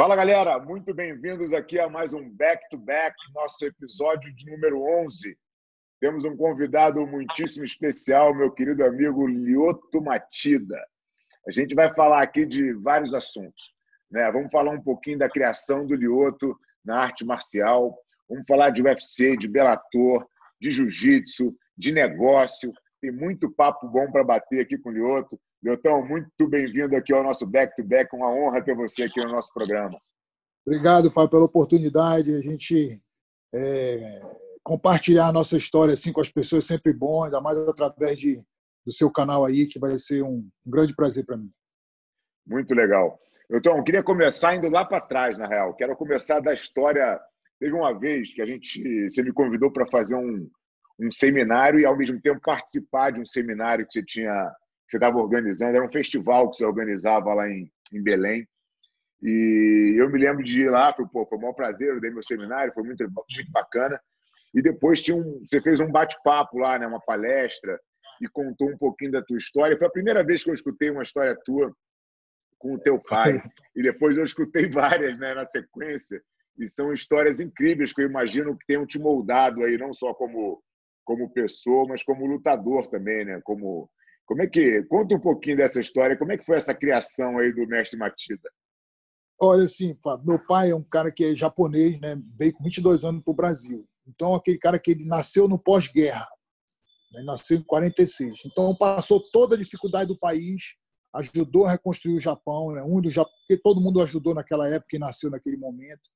Fala galera, muito bem-vindos aqui a mais um Back to Back, nosso episódio de número 11. Temos um convidado muitíssimo especial, meu querido amigo Lioto Matida. A gente vai falar aqui de vários assuntos. Né? Vamos falar um pouquinho da criação do Lioto na arte marcial, vamos falar de UFC, de Bellator, de jiu-jitsu, de negócio. Tem muito papo bom para bater aqui com o Lioto. Leotão, muito bem-vindo aqui ao nosso Back to Back. Uma honra ter você aqui no nosso programa. Obrigado, Fábio, pela oportunidade. A gente é, compartilhar a nossa história assim com as pessoas é sempre bom, ainda mais através de, do seu canal aí, que vai ser um, um grande prazer para mim. Muito legal. Leotão, queria começar indo lá para trás, na real. Quero começar da história. Teve uma vez que a gente, você me convidou para fazer um, um seminário e, ao mesmo tempo, participar de um seminário que você tinha você estava organizando, era um festival que você organizava lá em, em Belém. E eu me lembro de ir lá, foi, pô, foi um maior prazer, eu dei meu seminário, foi muito, muito bacana. E depois tinha um, você fez um bate-papo lá, né, uma palestra, e contou um pouquinho da tua história. Foi a primeira vez que eu escutei uma história tua com o teu pai. E depois eu escutei várias né, na sequência. E são histórias incríveis que eu imagino que tenham te moldado aí, não só como, como pessoa, mas como lutador também, né? Como como é que conta um pouquinho dessa história? Como é que foi essa criação aí do mestre Matida? Olha, assim, Fábio, meu pai é um cara que é japonês, né? Veio com 22 anos para o Brasil. Então, aquele cara que ele nasceu no pós-guerra, né? nasceu em 46. Então, passou toda a dificuldade do país, ajudou a reconstruir o Japão, né? Um do Japão, porque todo mundo ajudou naquela época e nasceu naquele momento.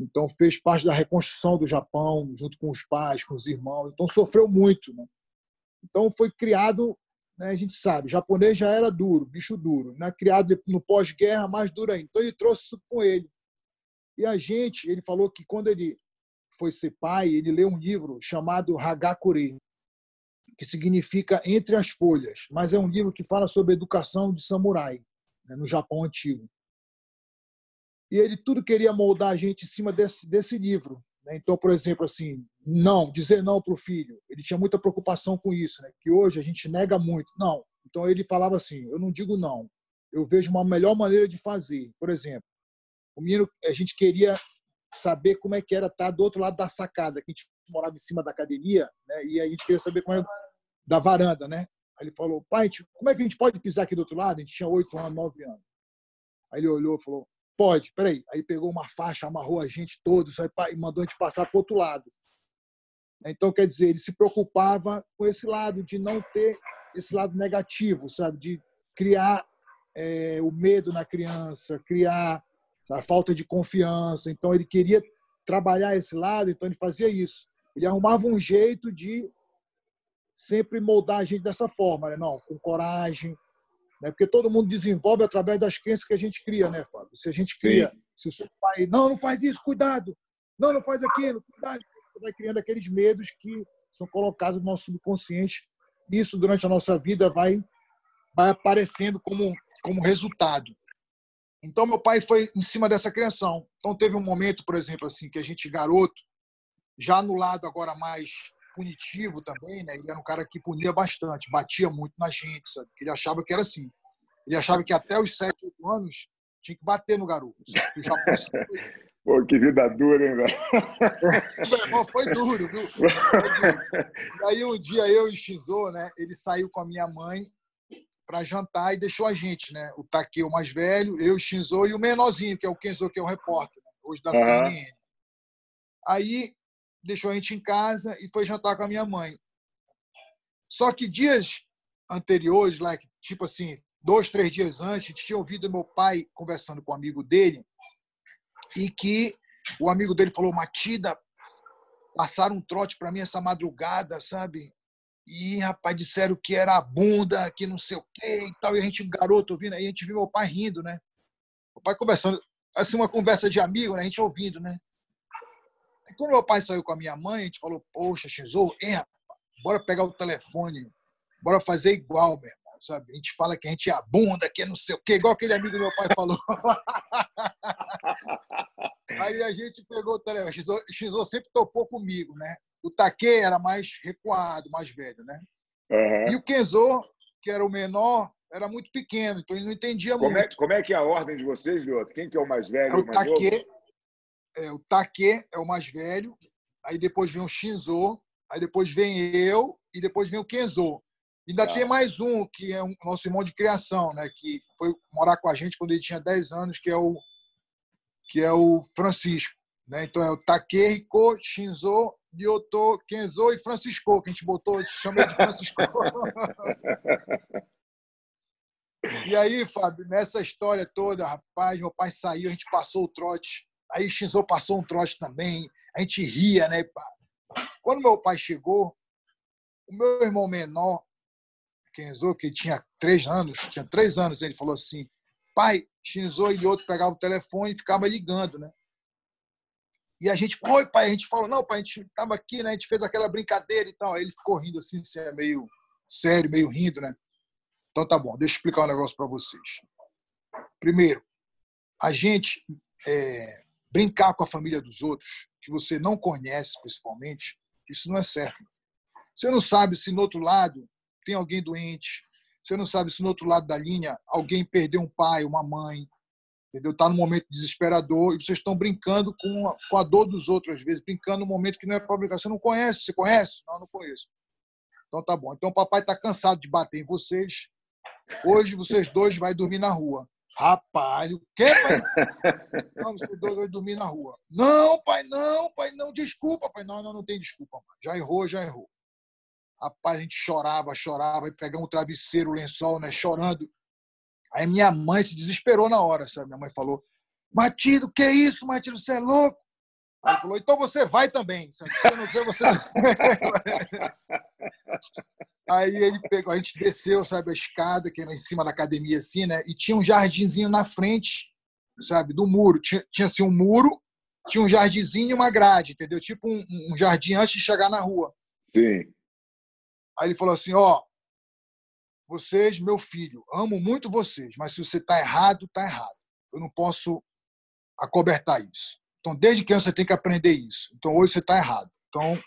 Então, fez parte da reconstrução do Japão, junto com os pais, com os irmãos. Então, sofreu muito, né? Então, foi criado né, a gente sabe, o japonês já era duro, bicho duro, né, criado no pós-guerra, mais duro ainda. Então ele trouxe isso com ele. E a gente, ele falou que quando ele foi ser pai, ele leu um livro chamado Hagakure, que significa Entre as Folhas, mas é um livro que fala sobre educação de samurai, né, no Japão antigo. E ele tudo queria moldar a gente em cima desse, desse livro. Né? Então, por exemplo, assim, não, dizer não para o filho. Ele tinha muita preocupação com isso, né? que hoje a gente nega muito. Não. Então, ele falava assim: eu não digo não, eu vejo uma melhor maneira de fazer. Por exemplo, o menino, a gente queria saber como é que era estar do outro lado da sacada, que a gente morava em cima da academia, né? e a gente queria saber como era da varanda, né? Aí ele falou, pai, como é que a gente pode pisar aqui do outro lado? A gente tinha oito anos, nove anos. Aí ele olhou e falou, Pode, peraí. Aí pegou uma faixa, amarrou a gente todos e mandou a gente passar para o outro lado. Então, quer dizer, ele se preocupava com esse lado, de não ter esse lado negativo, sabe? De criar é, o medo na criança, criar a falta de confiança. Então, ele queria trabalhar esse lado, então ele fazia isso. Ele arrumava um jeito de sempre moldar a gente dessa forma, né? não, com coragem, né? Porque todo mundo desenvolve através das crenças que a gente cria, né, Fábio? Se a gente cria, Sim. se o seu pai, não, não faz isso, cuidado, não, não faz aquilo, cuidado, você vai criando aqueles medos que são colocados no nosso subconsciente. Isso, durante a nossa vida, vai, vai aparecendo como, como resultado. Então, meu pai foi em cima dessa criação. Então, teve um momento, por exemplo, assim, que a gente, garoto, já no lado agora mais punitivo também, né? Ele era um cara que punia bastante, batia muito na gente, sabe? Ele achava que era assim. Ele achava que até os 7, 8 anos tinha que bater no garoto. Sabe? Que Pô, que vida dura, hein, velho? É, foi duro, viu? Foi duro. E aí um dia eu e o Shinzo, né? Ele saiu com a minha mãe para jantar e deixou a gente, né? O Takeo mais velho, eu, o Shinzo e o menorzinho, que é o Kenzo, que é o repórter, né? hoje da uhum. CNN. Aí deixou a gente em casa e foi jantar com a minha mãe. Só que dias anteriores, like, tipo assim, dois, três dias antes, tinha ouvido meu pai conversando com um amigo dele e que o amigo dele falou: Matida, passaram um trote para mim essa madrugada, sabe? E, rapaz, disseram que era a bunda, que não sei o quê e tal. E a gente, garoto, ouvindo, aí a gente viu meu pai rindo, né? O pai conversando, assim, uma conversa de amigo, né? A gente ouvindo, né? Aí, quando meu pai saiu com a minha mãe, a gente falou, poxa, Shinzo, hein, bora pegar o telefone, bora fazer igual, meu irmão, sabe? A gente fala que a gente é a bunda, que é não sei o quê, igual aquele amigo do meu pai falou. Aí a gente pegou o telefone. Shinzo, Shinzo sempre topou comigo, né? O Take era mais recuado, mais velho, né? Uhum. E o Kenzo, que era o menor, era muito pequeno, então ele não entendia como muito. É, como é que é a ordem de vocês, Lioto? Quem que é o mais velho? É o, o Take, é, o Take é o mais velho, aí depois vem o Shinzo, aí depois vem eu e depois vem o Kenzo. Ainda ah. tem mais um, que é o nosso irmão de criação, né? Que foi morar com a gente quando ele tinha 10 anos, que é o, que é o Francisco. Né? Então é o Takehiko, Shinzo, Lyoto, Kenzo e Francisco, que a gente botou, chamei de Francisco. e aí, Fábio, nessa história toda, rapaz, meu pai saiu, a gente passou o trote. Aí Shinzo passou um trote também. A gente ria, né? Quando meu pai chegou, o meu irmão menor, Kenzo, que tinha três anos, tinha três anos, ele falou assim: pai, Shinzo e outro pegavam o telefone e ficava ligando, né? E a gente, foi, pai, a gente falou, não, pai, a gente estava aqui, né? A gente fez aquela brincadeira e tal. Aí ele ficou rindo assim, assim, é meio sério, meio rindo, né? Então tá bom, deixa eu explicar um negócio para vocês. Primeiro, a gente é, brincar com a família dos outros, que você não conhece principalmente, isso não é certo. Você não sabe se no outro lado tem alguém doente, você não sabe se no outro lado da linha alguém perdeu um pai, uma mãe, entendeu? Está num momento desesperador e vocês estão brincando com a, com a dor dos outros, às vezes, brincando num momento que não é para brincar. Você não conhece? Você conhece? Não, não conheço. Então tá bom. Então o papai está cansado de bater em vocês. Hoje vocês dois vão dormir na rua. Rapaz, o quê, pai? Não, vocês dois vão dormir na rua. Não, pai, não, pai, não, desculpa, pai. Não, não, não tem desculpa. Já errou, já errou. Rapaz, a gente chorava, chorava, e pegamos o travesseiro, o lençol, né, chorando. Aí minha mãe se desesperou na hora, sabe? Minha mãe falou: Matido, que isso, Matido, você é louco? Aí ele falou: então você vai também. Se você não quiser, você. Aí ele pegou, a gente desceu, sabe, a escada, que era em cima da academia, assim, né? E tinha um jardinzinho na frente, sabe, do muro. Tinha, tinha assim um muro, tinha um jardinzinho e uma grade, entendeu? Tipo um, um jardim antes de chegar na rua. Sim. Aí ele falou assim: ó, vocês, meu filho, amo muito vocês, mas se você está errado, está errado. Eu não posso acobertar isso. Então, desde criança você tem que aprender isso. Então, hoje você está errado. Então,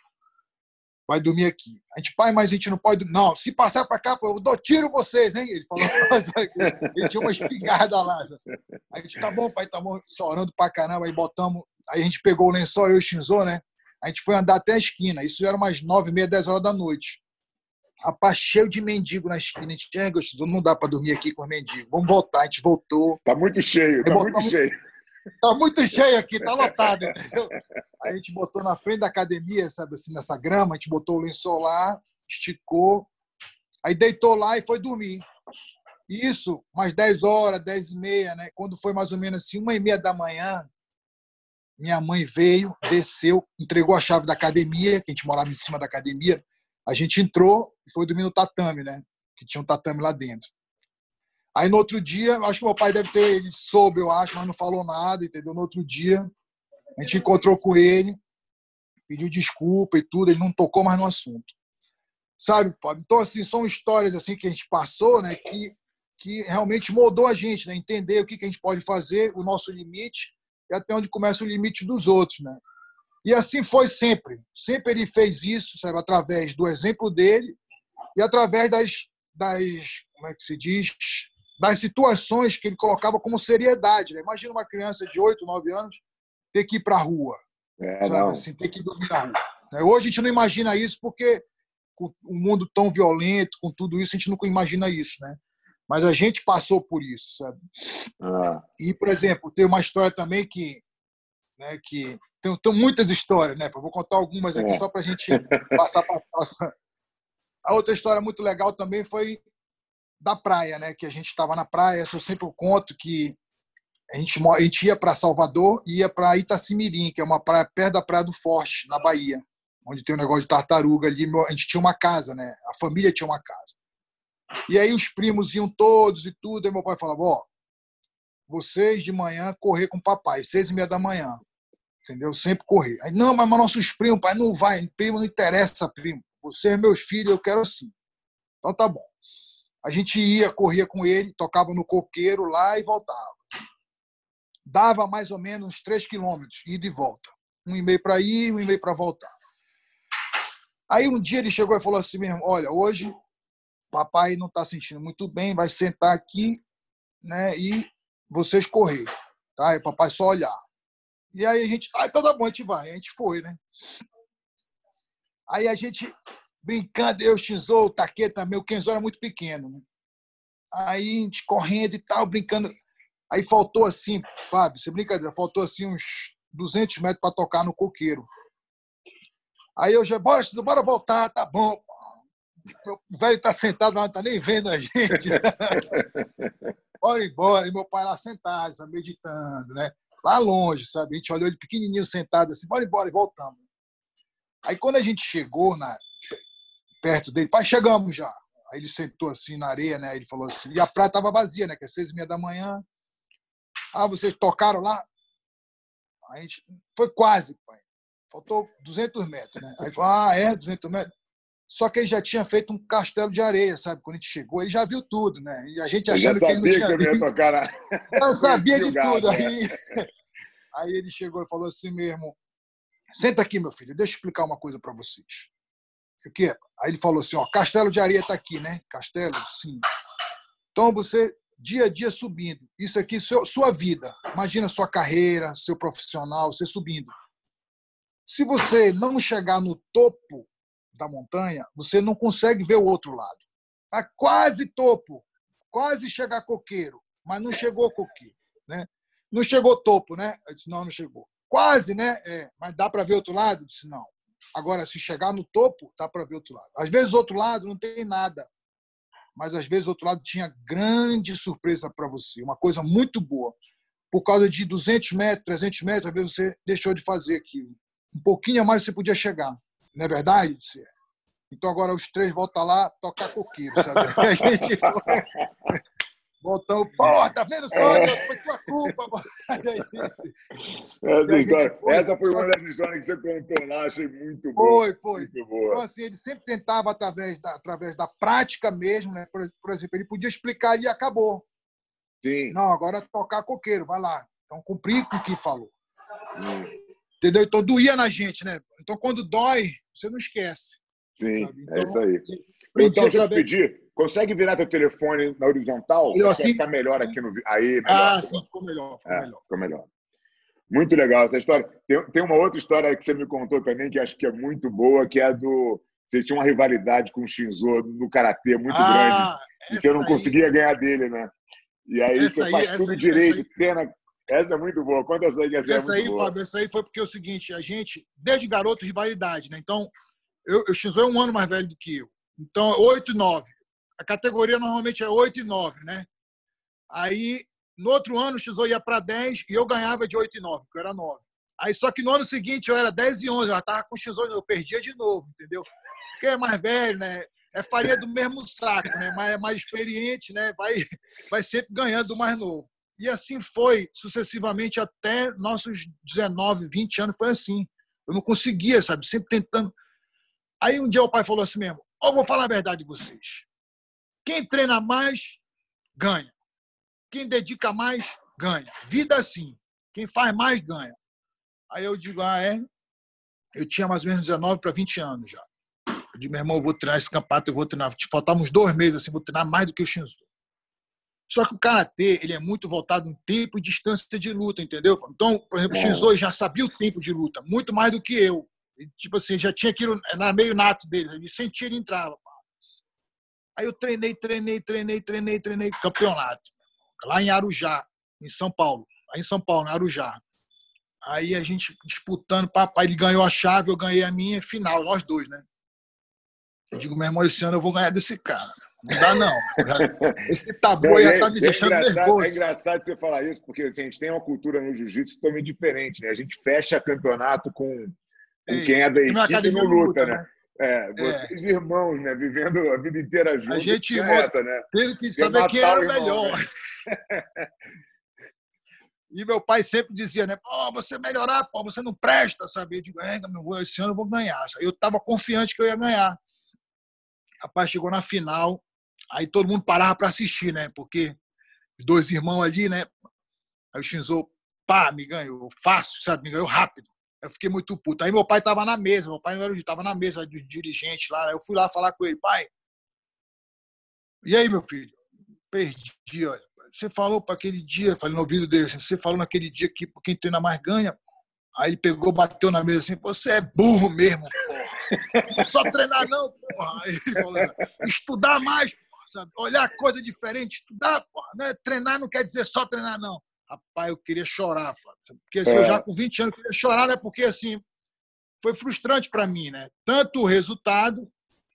vai dormir aqui. A gente, pai, mas a gente não pode. Não, se passar para cá, eu dou tiro vocês, hein? Ele falou. ele tinha uma espingarda lá. Aí a gente, tá bom, pai, tá bom, chorando pra caramba. Aí botamos. Aí a gente pegou o lençol, eu e o Shinzo, né? A gente foi andar até a esquina. Isso era umas nove e meia, dez horas da noite. Rapaz, cheio de mendigo na esquina. A gente, é, não dá para dormir aqui com os mendigos. Vamos voltar. A gente voltou. Tá muito cheio, tá muito cheio. Tá muito cheio aqui, tá lotado, entendeu? A gente botou na frente da academia, sabe assim, nessa grama, a gente botou o lençol lá, esticou, aí deitou lá e foi dormir. Isso, umas 10 horas, 10 e meia, né? Quando foi mais ou menos assim, uma e meia da manhã, minha mãe veio, desceu, entregou a chave da academia, que a gente morava em cima da academia. A gente entrou e foi dormir no tatame, né? Que tinha um tatame lá dentro. Aí no outro dia, acho que meu pai deve ter, ele soube, eu acho, mas não falou nada, entendeu? No outro dia, a gente encontrou com ele, pediu desculpa e tudo, ele não tocou mais no assunto. Sabe, Então, assim, são histórias assim que a gente passou, né, que, que realmente moldou a gente, né? Entender o que, que a gente pode fazer, o nosso limite e até onde começa o limite dos outros, né? E assim foi sempre. Sempre ele fez isso, sabe, através do exemplo dele e através das, das como é que se diz, das situações que ele colocava como seriedade. Né? Imagina uma criança de 8, 9 anos ter que ir para a rua, é, sabe? Assim, ter que dormir na rua. Né? Hoje a gente não imagina isso porque com o mundo tão violento, com tudo isso, a gente nunca imagina isso, né? Mas a gente passou por isso, sabe? Ah. E, por exemplo, tem uma história também que, né, que tem, tem muitas histórias, né? vou contar algumas aqui é. só para a gente passar para a próxima. A outra história muito legal também foi da praia, né? Que a gente estava na praia, eu sempre conto que a gente, a gente ia para Salvador e ia para Itacimirim, que é uma praia perto da Praia do Forte, na Bahia, onde tem um negócio de tartaruga ali. A gente tinha uma casa, né? A família tinha uma casa. E aí os primos iam todos e tudo. Aí meu pai falava: Ó, vocês de manhã correr com o papai, seis e meia da manhã. Entendeu? Sempre correr. Aí, não, mas nossos primos, pai, não vai. Primo não interessa, primo. Vocês, meus filhos, eu quero assim. Então tá bom. A gente ia, corria com ele, tocava no coqueiro lá e voltava. Dava mais ou menos 3 quilômetros, ida e volta. Um e meio para ir, um e meio para voltar. Aí um dia ele chegou e falou assim mesmo: Olha, hoje papai não está sentindo muito bem, vai sentar aqui, né? E vocês correr, tá? E o papai só olhar. E aí a gente, ah, então tá bom, a gente vai. A gente foi, né? Aí a gente brincando, eu, Shinzo, o Taqueta, meu Kenzo era muito pequeno, né? Aí a gente correndo e tal, brincando. Aí faltou assim, Fábio, você brincadeira, faltou assim uns 200 metros para tocar no coqueiro. Aí eu já, bora, bora voltar, tá bom. O velho tá sentado lá, não tá nem vendo a gente. bora embora. E meu pai lá sentado, meditando, né? Lá longe, sabe? A gente olhou ele pequenininho sentado assim, bora embora e voltamos. Aí quando a gente chegou na, perto dele, pai, chegamos já. Aí ele sentou assim na areia, né? Ele falou assim, e a praia estava vazia, né? Que é seis e meia da manhã. Ah, vocês tocaram lá? A gente foi quase, pai. Faltou 200 metros, né? Aí falou, ah, é, 200 metros. Só que ele já tinha feito um castelo de areia, sabe? Quando a gente chegou, ele já viu tudo, né? E a gente achando que ele não tinha que eu ia tocar Eu sabia de tudo. É. Aí, aí ele chegou e falou assim mesmo, senta aqui, meu filho, deixa eu explicar uma coisa para vocês. O quê? Aí ele falou assim, ó, castelo de areia está aqui, né? Castelo, sim. Então você dia a dia subindo. Isso aqui seu, sua vida. Imagina sua carreira, seu profissional, você subindo. Se você não chegar no topo da montanha, você não consegue ver o outro lado. Está quase topo, quase chegar coqueiro, mas não chegou coqueiro, né? Não chegou topo, né? Eu disse, não, não chegou. Quase, né? É, mas dá para ver outro lado? Eu disse, não. Agora, se chegar no topo, dá para ver outro lado. Às vezes, outro lado não tem nada. Mas, às vezes, outro lado tinha grande surpresa para você. Uma coisa muito boa. Por causa de 200 metros, 300 metros, às vezes você deixou de fazer aquilo. Um pouquinho a mais você podia chegar. Não é verdade? Então, agora os três voltam lá tocar coqueiro, sabe? A gente Voltamos, porra, tá vendo só? É. Foi tua culpa. essa, história, foi, essa foi uma das histórias que você contou lá, achei muito boa. Foi, foi. Muito boa. Então, assim, ele sempre tentava, através da, através da prática mesmo, né? Por, por exemplo, ele podia explicar e acabou. Sim. Não, agora é tocar coqueiro, vai lá. Então, cumprir com o que falou. Hum. Entendeu? Então, doía na gente, né? Então, quando dói, você não esquece. Sim, então, é isso aí. Então, deixa eu te pedir, consegue virar teu telefone na horizontal? Eu, assim, ficar melhor aqui no... Aí, melhor, ah, sim, ficou melhor, ficou é, melhor. Ficou melhor. Muito legal essa história. Tem, tem uma outra história que você me contou também, que acho que é muito boa, que é a do... Você tinha uma rivalidade com o Shinzo no Karatê muito ah, grande, e você não aí. conseguia ganhar dele, né? E aí essa você aí, faz tudo aí, direito, pena... Essa é muito boa. Conta essa aí, essa, essa é aí, boa. Fábio, essa aí foi porque é o seguinte, a gente, desde garoto, rivalidade, né? Então, eu, o Shinzo é um ano mais velho do que eu. Então, 8 e 9. A categoria normalmente é 8 e 9, né? Aí, no outro ano, o Xizô ia para 10 e eu ganhava de 8 e 9, porque eu era 9. Aí, só que no ano seguinte eu era 10 e 11, eu estava com o Xizô, eu perdia de novo, entendeu? Porque é mais velho, né? É farinha do mesmo saco, né? Mas é mais experiente, né? Vai, vai sempre ganhando do mais novo. E assim foi sucessivamente até nossos 19, 20 anos, foi assim. Eu não conseguia, sabe? Sempre tentando. Aí um dia o pai falou assim mesmo: eu vou falar a verdade de vocês. Quem treina mais, ganha. Quem dedica mais, ganha. Vida assim. Quem faz mais, ganha. Aí eu digo, ah, é? Eu tinha mais ou menos 19 para 20 anos já. Eu digo, meu irmão, eu vou treinar esse campeonato, eu vou treinar. Tipo, faltar uns dois meses, assim, vou treinar mais do que o Shinzo. Só que o Karatê, ele é muito voltado em tempo e distância de luta, entendeu? Então, por exemplo, o é. Shinzo já sabia o tempo de luta, muito mais do que eu. Tipo assim, já tinha aquilo na meio nato dele. Ele sentia, ele entrava. Aí eu treinei, treinei, treinei, treinei, treinei, campeonato. Lá em Arujá, em São Paulo. Aí em São Paulo, em Arujá. Aí a gente disputando, papai, ele ganhou a chave, eu ganhei a minha, final, nós dois, né? Eu digo, meu irmão, esse ano eu vou ganhar desse cara. Não dá, não. Esse tabu aí já tá me é deixando é nervoso. É engraçado você falar isso, porque assim, a gente tem uma cultura no jiu-jitsu totalmente diferente, né? A gente fecha campeonato com, com quem é da equipe e não luta, né? né? É, vocês é. irmãos, né? Vivendo a vida inteira juntos. A gente é essa, né? teve que saber quem era o melhor. Né? e meu pai sempre dizia, né? Pô, você melhorar, pô, você não presta, sabe? Eu digo, é, meu, esse ano eu vou ganhar. Eu estava confiante que eu ia ganhar. Rapaz, chegou na final, aí todo mundo parava para assistir, né? Porque os dois irmãos ali, né? Aí o Shinzo, pá, me ganhou fácil, sabe? Me ganhou rápido. Eu fiquei muito puto. Aí meu pai estava na mesa, meu pai não era estava na mesa dos dirigentes lá. Eu fui lá falar com ele, pai, E aí, meu filho? Perdi, olha. Você falou para aquele dia, falei no ouvido dele assim, você falou naquele dia que quem treina mais ganha. Aí ele pegou, bateu na mesa assim, você é burro mesmo, porra. Só treinar não, porra. Aí ele falou, estudar mais, porra, sabe? Olhar coisa diferente, estudar, porra. Né? Treinar não quer dizer só treinar, não. Rapaz, eu queria chorar, porque assim, é. eu já com 20 anos queria chorar, né? Porque assim, foi frustrante para mim, né? Tanto o resultado,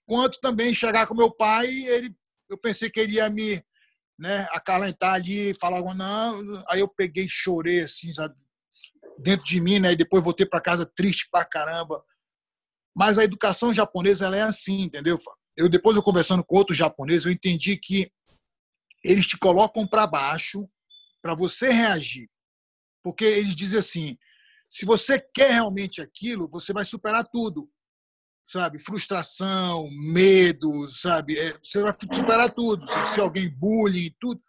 quanto também chegar com meu pai, ele, eu pensei que ele ia me né, acalentar ali, falar algo, não. Aí eu peguei chorei, assim, sabe? Dentro de mim, né? E depois voltei para casa triste pra caramba. Mas a educação japonesa, ela é assim, entendeu? Eu, depois eu conversando com outros japoneses, eu entendi que eles te colocam para baixo para você reagir. Porque eles dizem assim: se você quer realmente aquilo, você vai superar tudo. Sabe? Frustração, medo, sabe? É, você vai superar tudo. Sabe? Se alguém bullying, tudo.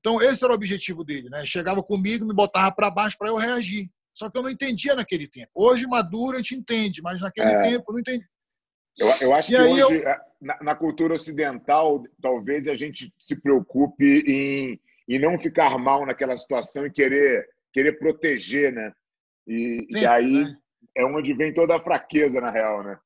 Então, esse era o objetivo dele, né? Chegava comigo, me botava para baixo para eu reagir. Só que eu não entendia naquele tempo. Hoje, maduro, a gente entende, mas naquele é. tempo eu não entendi. Eu, eu acho e que hoje, eu... na, na, cultura ocidental, talvez a gente se preocupe em, em não ficar mal naquela situação e querer, querer proteger, né? E, Sim, e aí né? é onde vem toda a fraqueza, na real, né?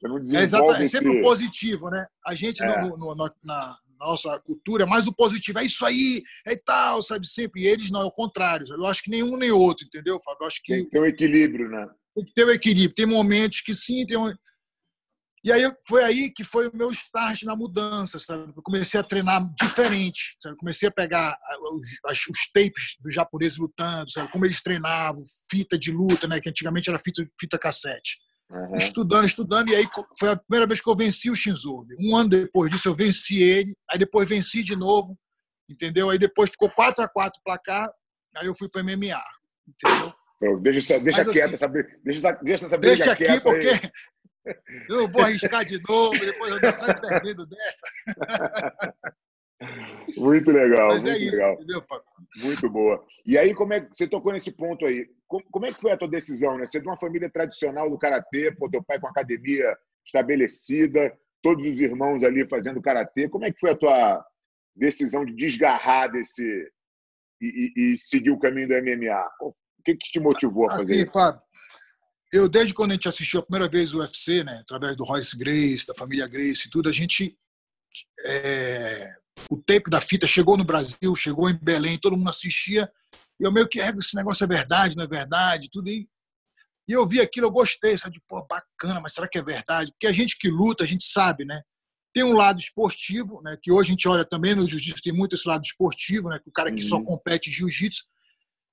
Você não desenvolve é, exatamente, é sempre o positivo, né? A gente, é. no, no, no, na nossa cultura, mais o positivo, é isso aí, é tal, sabe? Sempre. E eles não, é o contrário. Eu acho que nenhum nem outro, entendeu, Fábio? Eu acho que... Tem que ter o um equilíbrio, né? Tem que ter o um equilíbrio. Tem momentos que sim, tem um... E aí foi aí que foi o meu start na mudança, sabe? Eu comecei a treinar diferente, sabe? comecei a pegar os, os tapes dos japoneses lutando, sabe? Como eles treinavam, fita de luta, né? Que antigamente era fita, fita cassete. Uhum. Estudando, estudando, e aí foi a primeira vez que eu venci o Shinzo. Um ano depois disso eu venci ele, aí depois venci de novo, entendeu? Aí depois ficou 4 a 4 placar, aí eu fui para MMA, entendeu? Deixa, deixa Mas, quieto, assim, saber, deixa, deixa essa briga Deixa aqui, porque. Eu vou arriscar de novo, depois eu não saio perdendo dessa. Muito legal, Mas muito é isso, legal. Entendeu, muito boa. E aí, como é que você tocou nesse ponto aí? Como, como, é que foi a tua decisão, né? Você é de uma família tradicional do karatê, pô, teu pai com academia estabelecida, todos os irmãos ali fazendo karatê. Como é que foi a tua decisão de desgarrar desse e, e, e seguir o caminho do MMA? O que, que te motivou a fazer? Assim, Fábio, eu, desde quando a gente assistiu a primeira vez o UFC, né, através do Royce Grace, da família Grace e tudo, a gente. É, o tape da fita chegou no Brasil, chegou em Belém, todo mundo assistia. E eu meio que, é, esse negócio é verdade, não é verdade, tudo. E, e eu vi aquilo, eu gostei, sabe? De, pô, bacana, mas será que é verdade? Porque a gente que luta, a gente sabe, né? Tem um lado esportivo, né? Que hoje a gente olha também no jiu-jitsu, tem muito esse lado esportivo, né? Que o cara que só uhum. compete jiu-jitsu.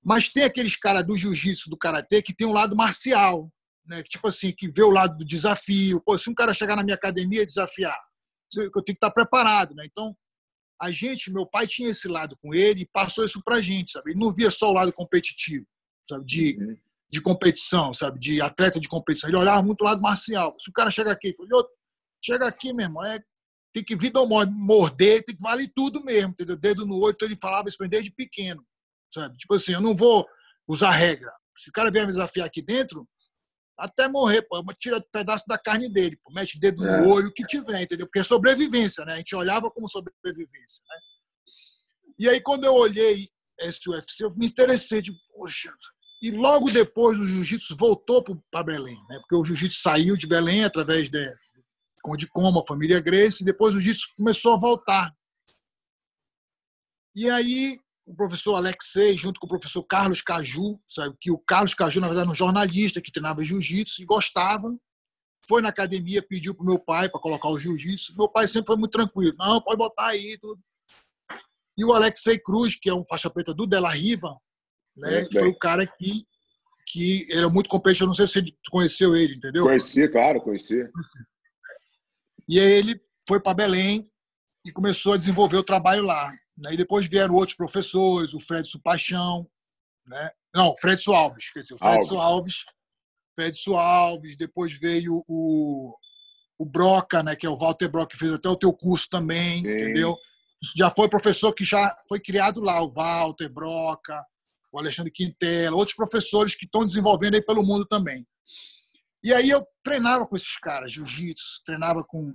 Mas tem aqueles caras do jiu-jitsu, do karatê, que tem um lado marcial, né? Tipo assim, que vê o lado do desafio. Pô, se um cara chegar na minha academia e desafiar, eu tenho que estar preparado, né? Então, a gente, meu pai tinha esse lado com ele e passou isso pra gente, sabe? Ele não via só o lado competitivo, sabe? De, uhum. de competição, sabe? De atleta de competição. Ele olhava muito o lado marcial. Se o cara chega aqui e fala, chega aqui, meu irmão, é, tem que vir morder, tem que valer tudo mesmo, entendeu? Dedo no olho, então ele falava isso desde pequeno sabe? Tipo assim, eu não vou usar regra. Se o cara vier me desafiar aqui dentro, até morrer, pô, tira um pedaço da carne dele, pô, mete dedo no é. olho, o que tiver, entendeu? Porque é sobrevivência, né? A gente olhava como sobrevivência, né? E aí, quando eu olhei esse UFC, eu me interessei, de, poxa. E logo depois o jiu-jitsu voltou para Belém, né? Porque o jiu-jitsu saiu de Belém através de, de como a família Grace, e depois o jiu-jitsu começou a voltar. E aí o professor Alexei, junto com o professor Carlos Caju, sabe? que o Carlos Caju, na verdade, era um jornalista que treinava jiu-jitsu e gostava. Foi na academia, pediu para o meu pai para colocar o jiu-jitsu. Meu pai sempre foi muito tranquilo. Não, pode botar aí. Tudo. E o Alexei Cruz, que é um faixa preta do Della Riva, né? foi o cara que, que era muito competente. Eu não sei se você conheceu ele, entendeu? Conheci, claro, conheci. E aí ele foi para Belém e começou a desenvolver o trabalho lá. Né? E depois vieram outros professores, o Fred Paixão, né? não, Fred Alves, quer dizer, o Fred Alves. Fred Alves, depois veio o, o Broca, né, que é o Walter Broca, que fez até o teu curso também, Sim. entendeu? Já foi professor que já foi criado lá, o Walter Broca, o Alexandre Quintela, outros professores que estão desenvolvendo aí pelo mundo também. E aí eu treinava com esses caras, jiu-jitsu, treinava com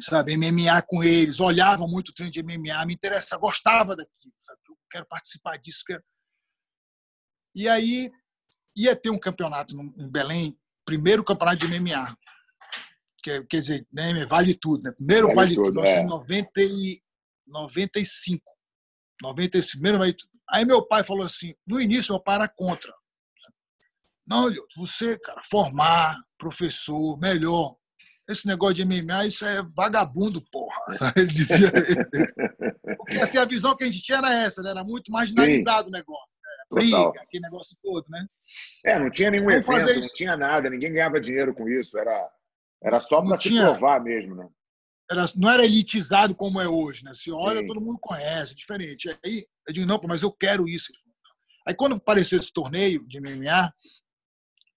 sabe, MMA com eles, olhava muito o treino de MMA, me interessa, gostava daquilo, sabe? Eu quero participar disso, quero... E aí ia ter um campeonato em Belém, primeiro campeonato de MMA, que quer dizer, né, vale tudo, né? Primeiro vale, vale tudo, tudo é. 90 e 95. 95, primeiro vale tudo. Aí meu pai falou assim, no início meu pai era contra. Não, você, cara, formar professor, melhor. Esse negócio de MMA, isso é vagabundo, porra. Ele dizia. Porque assim, a visão que a gente tinha era essa, né? Era muito marginalizado Sim. o negócio. Né? Briga, aquele negócio todo, né? É, não tinha nenhum Vamos evento, não tinha nada, ninguém ganhava dinheiro com isso. Era, era só para se provar mesmo, né? Era, não era elitizado como é hoje, né? Se olha, Sim. todo mundo conhece, é diferente. Aí eu digo, não, mas eu quero isso. Aí quando apareceu esse torneio de MMA,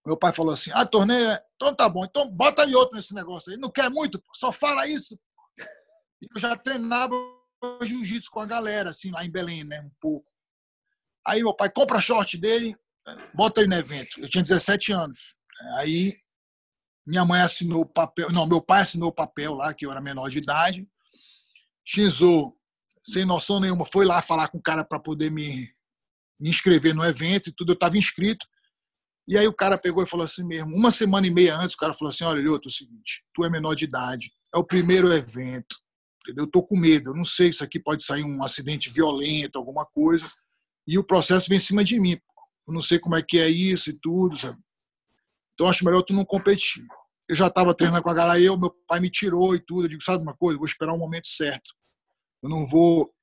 meu pai falou assim: ah, torneio é. Então tá bom, então bota aí outro nesse negócio aí. Não quer muito, só fala isso. Eu já treinava jiu-jitsu com a galera, assim, lá em Belém, né? Um pouco. Aí meu pai compra short dele, bota ele no evento. Eu tinha 17 anos. Aí minha mãe assinou o papel, não, meu pai assinou o papel lá, que eu era menor de idade. Shinzo, sem noção nenhuma, foi lá falar com o cara para poder me, me inscrever no evento e tudo. Eu estava inscrito. E aí o cara pegou e falou assim mesmo, uma semana e meia antes, o cara falou assim, olha, Lioto, é o seguinte, tu é menor de idade, é o primeiro evento, entendeu? Eu tô com medo, eu não sei se aqui pode sair um acidente violento, alguma coisa, e o processo vem em cima de mim. Eu não sei como é que é isso e tudo, sabe? Então acho melhor tu não competir. Eu já estava treinando com a galera, eu, meu pai me tirou e tudo, eu digo, sabe uma coisa, eu vou esperar o um momento certo. Eu não vou,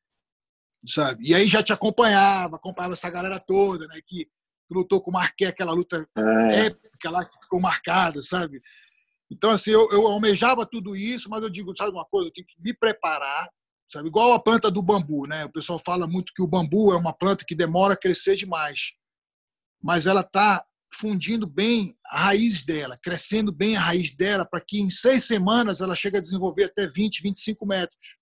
sabe? E aí já te acompanhava, acompanhava essa galera toda, né, que tu lutou com o Marquet, aquela luta é. épica lá que ficou marcada, sabe? Então, assim, eu, eu almejava tudo isso, mas eu digo, sabe uma coisa? Eu tenho que me preparar, sabe? Igual a planta do bambu, né? O pessoal fala muito que o bambu é uma planta que demora a crescer demais, mas ela está fundindo bem a raiz dela, crescendo bem a raiz dela, para que em seis semanas ela chegue a desenvolver até 20, 25 metros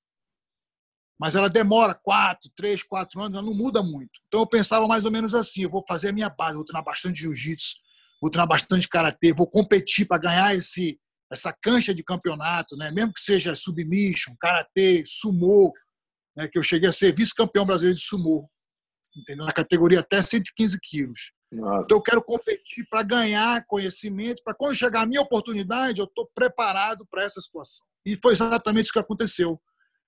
mas ela demora quatro, três, quatro anos, ela não muda muito. Então eu pensava mais ou menos assim: eu vou fazer a minha base, vou treinar bastante jiu-jitsu, vou treinar bastante karatê, vou competir para ganhar esse essa cancha de campeonato, né? Mesmo que seja submission, karatê, sumô, né? Que eu cheguei a ser vice-campeão brasileiro de sumô, entendeu? Na categoria até 115 quilos. Nossa. Então eu quero competir para ganhar conhecimento, para quando chegar a minha oportunidade, eu estou preparado para essa situação. E foi exatamente isso que aconteceu.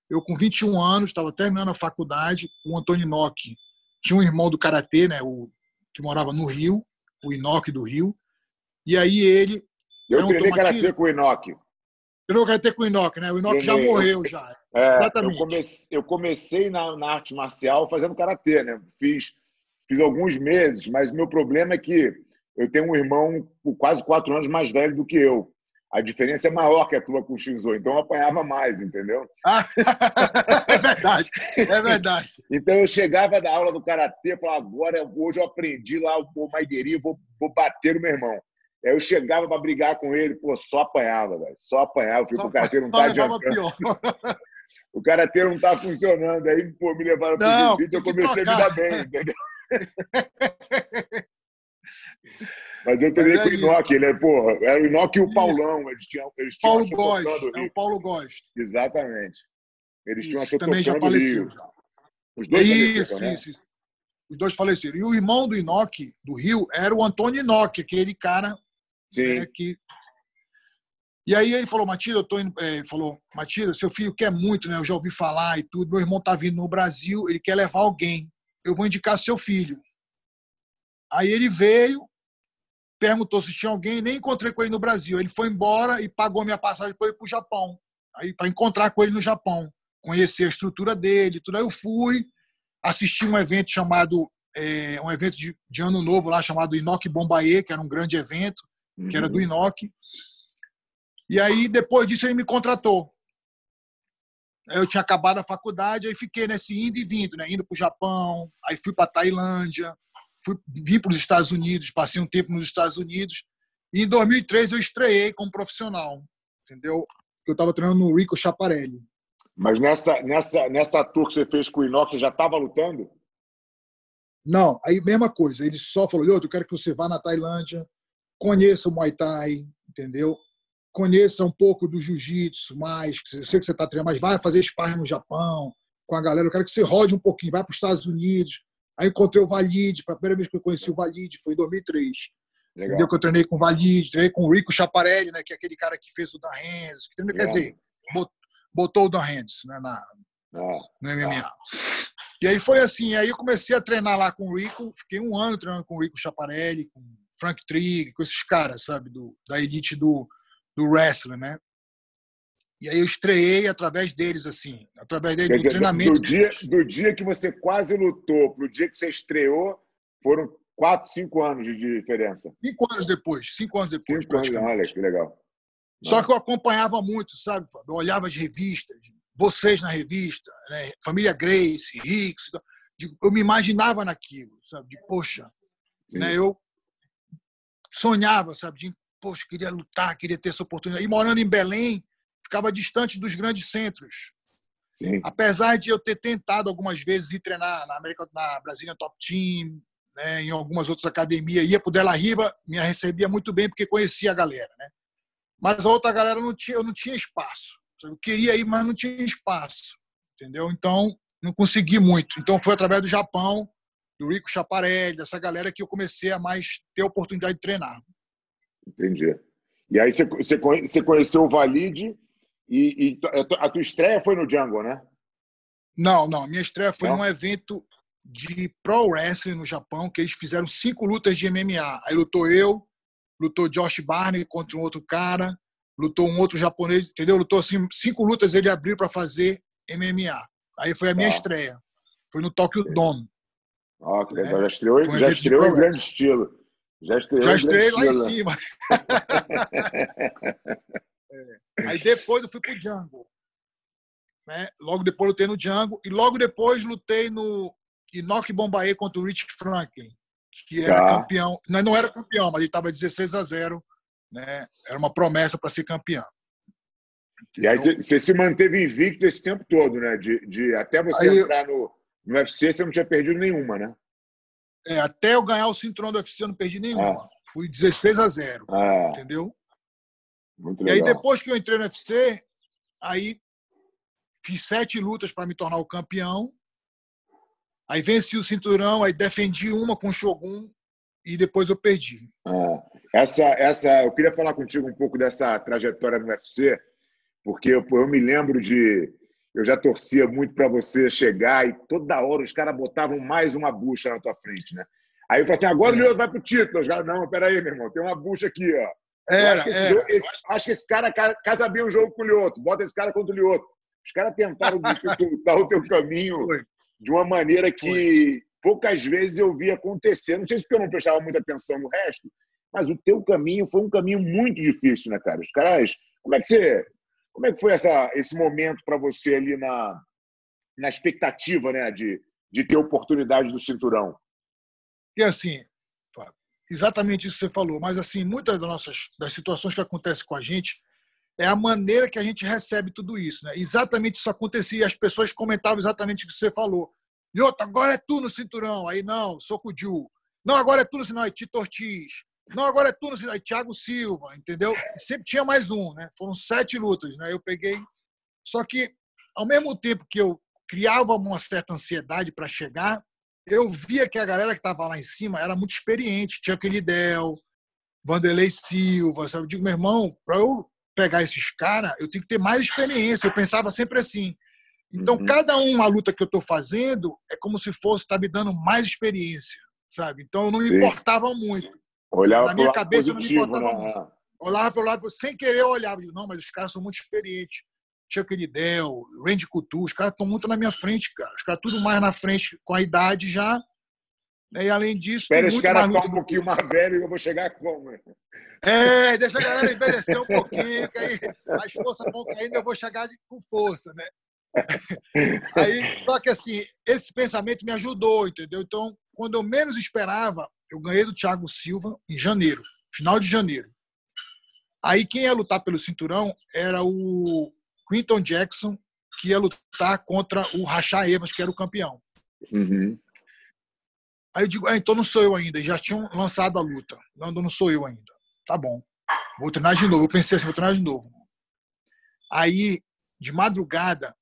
Eu, com 21 anos, estava terminando a faculdade, o Antônio Inoki tinha um irmão do Karatê, né, o, que morava no Rio, o Inoki do Rio, e aí ele... Eu treinei Karatê com o Inoki. Treinou Karatê com o Inoki, né? O Inoki já morreu, já. É, Exatamente. Eu comecei, eu comecei na, na, arte marcial fazendo Karatê, né? Fiz, fiz alguns meses, mas meu problema é que eu tenho um irmão quase quatro anos mais velho do que eu a diferença é maior que a tua com o Shinzo, então eu apanhava mais, entendeu? é verdade, é verdade. então eu chegava da aula do karatê e falava, agora hoje eu aprendi lá o Maideri, vou, vou bater o meu irmão. Aí eu chegava para brigar com ele, pô, só apanhava, velho. Só apanhava, eu falei, o karatê não tá adiantando. o karatê não tá funcionando. Aí, pô, me levaram para o jiu-jitsu, eu comecei a me dar bem, entendeu? Mas eu treinei com o Inoki, ele é, porra, era o Inoki e o Paulão, eles tinham, eles tinham Paulo Góes, é o Paulo Góes. Exatamente. Eles isso, tinham a também já faleceu. Já. Os dois isso, né? isso, isso. Os dois faleceram. E o irmão do Inoki, do Rio, era o Antônio Inoki, aquele cara né, que e aí ele falou, Matilda, eu tô indo, é, falou, Matilda, seu filho quer muito, né? Eu já ouvi falar e tudo. Meu irmão tá vindo no Brasil, ele quer levar alguém. Eu vou indicar seu filho. Aí ele veio, perguntou se tinha alguém, nem encontrei com ele no Brasil. Ele foi embora e pagou minha passagem para ir para o Japão, aí para encontrar com ele no Japão, conhecer a estrutura dele, tudo. Aí eu fui, assisti um evento chamado é, um evento de, de, ano novo lá chamado Inoki Bombaê, que era um grande evento, uhum. que era do Inoki. E aí depois disso ele me contratou. Eu tinha acabado a faculdade, aí fiquei nesse indo e vindo, né? Indo para o Japão, aí fui para Tailândia, fui, vim para os Estados Unidos, passei um tempo nos Estados Unidos. E em 2003 eu estreiei como profissional, entendeu? Eu estava treinando no Rico Chaparelli. Mas nessa, nessa, nessa tour que você fez com o Inox, você já estava lutando? Não, aí mesma coisa. Ele só falou: eu quero que você vá na Tailândia, conheça o Muay Thai, entendeu? conheça um pouco do jiu-jitsu mais, eu sei que você está treinando, mas vai fazer sparring no Japão com a galera, eu quero que você rode um pouquinho, vai para os Estados Unidos. Aí encontrei o Valide, foi a primeira vez que eu conheci o Valide, foi em 2003. Legal. Entendeu? Que eu treinei com o Valide, treinei com o Rico Chaparelli, né, que é aquele cara que fez o Dan Hands, que treinou, quer dizer, botou o Dan Hands né, na, ah, no MMA. Ah. E aí foi assim, aí eu comecei a treinar lá com o Rico, fiquei um ano treinando com o Rico Chaparelli, com o Frank Trigg, com esses caras, sabe, do, da elite do, do wrestling, né? E aí eu estreiei através deles, assim, através deles, Quer do dizer, treinamento. Do dia, do dia que você quase lutou para o dia que você estreou, foram quatro, cinco anos de diferença. Cinco anos depois, cinco anos depois. Cinco anos, olha que legal. Só que eu acompanhava muito, sabe? Eu olhava as revistas, vocês na revista, né? família Grace, Hicks, eu me imaginava naquilo, sabe? De, poxa, né? eu sonhava, sabe? De, poxa, queria lutar, queria ter essa oportunidade. E morando em Belém, ficava distante dos grandes centros. Sim. Apesar de eu ter tentado algumas vezes ir treinar na América, na Brasília Top Team, né, em algumas outras academias, ia para o Della Riva, me recebia muito bem porque conhecia a galera, né? Mas a outra galera não tinha, eu não tinha espaço. Eu queria ir, mas não tinha espaço, entendeu? Então não consegui muito. Então foi através do Japão, do Rico Chaparelli, dessa galera que eu comecei a mais ter a oportunidade de treinar. Entendi. E aí você, você conheceu o Valide e, e, a tua estreia foi no Jungle, né? Não, não. Minha estreia foi não? num evento de pro wrestling no Japão, que eles fizeram cinco lutas de MMA. Aí lutou eu, lutou Josh Barney contra um outro cara, lutou um outro japonês, entendeu? Lutou assim, cinco lutas ele abriu para fazer MMA. Aí foi a minha ah. estreia. Foi no Tokyo Dome. Ah, que legal. É. Já estreou, já estreou em grande estilo. Já estreou Já estrei lá estilo. em cima. Aí depois eu fui pro Django. Né? Logo depois lutei no Django. E logo depois lutei no Inoki Bombaê contra o Rich Franklin, que era tá. campeão. Não, não era campeão, mas ele estava 16 a 0. Né? Era uma promessa para ser campeão. E aí você se manteve invicto esse tempo todo, né? De, de até você aí, entrar no, no UFC, você não tinha perdido nenhuma, né? É, até eu ganhar o cinturão do UFC, eu não perdi nenhuma. Ah. Fui 16 a 0. Ah. Entendeu? E aí, depois que eu entrei no UFC, aí fiz sete lutas para me tornar o campeão. Aí venci o cinturão, aí defendi uma com o Shogun e depois eu perdi. Ah, essa, essa, eu queria falar contigo um pouco dessa trajetória no UFC, porque eu, eu me lembro de. Eu já torcia muito para você chegar e toda hora os caras botavam mais uma bucha na tua frente, né? Aí eu falei assim: agora o Lioto vai pro título. Eu já, não, peraí, meu irmão, tem uma bucha aqui, ó. Era, acho, que esse, esse, acho, que esse, cara casa bem o jogo com o Lioto. Bota esse cara contra o Lioto. Os caras tentaram dificultar o teu caminho Foi. de uma maneira que Foi. poucas vezes eu vi acontecer. Não sei se porque eu não prestava muita atenção no resto, mas o teu caminho foi um caminho muito difícil, né, cara? Os caras. Como é que você. Como é que foi essa, esse momento para você ali na, na expectativa né, de, de ter oportunidade do cinturão? E assim, exatamente isso que você falou, mas assim, muitas das nossas das situações que acontecem com a gente é a maneira que a gente recebe tudo isso, né? Exatamente isso acontecia, as pessoas comentavam exatamente o que você falou. E outro, agora é tu no cinturão. Aí não, sou com o Ju. Não, agora é tu no cinturão, aí Tito Ortiz. Não, agora é tu no cinturão, aí Thiago Silva, entendeu? Sempre tinha mais um, né? Foram sete lutas, né? Eu peguei. Só que, ao mesmo tempo que eu criava uma certa ansiedade para chegar, eu via que a galera que estava lá em cima era muito experiente. Chuck Liddell, Vanderlei Silva, sabe? Eu digo, meu irmão, para eu pegar esses caras, eu tenho que ter mais experiência. Eu pensava sempre assim. Então, uhum. cada uma luta que eu estou fazendo é como se fosse estar tá me dando mais experiência, sabe? Então, eu não me Sim. importava muito. Olhava Na minha cabeça, positivo, eu não me importava né? muito. Olhava para o lado, sem querer, eu olhava. Não, mas os caras são muito experientes. Chuck Liddell, Randy Couture, os caras estão muito na minha frente, cara. Os caras tudo mais na frente com a idade já. Né? E além disso. Espera esse cara ficar um pouquinho mais velho e eu vou chegar como? É, deixa a galera envelhecer um pouquinho, que aí as forças vão caindo eu vou chegar com força, né? Aí, só que assim, esse pensamento me ajudou, entendeu? Então, quando eu menos esperava, eu ganhei do Thiago Silva em janeiro, final de janeiro. Aí quem ia lutar pelo cinturão era o Quinton Jackson, que ia lutar contra o Rachá Evans, que era o campeão. Uhum. Aí eu digo, ah, então não sou eu ainda. Já tinham lançado a luta. Não, não sou eu ainda. Tá bom. vou treinar de novo. Eu pensei assim, vou treinar de novo. Aí, de madrugada,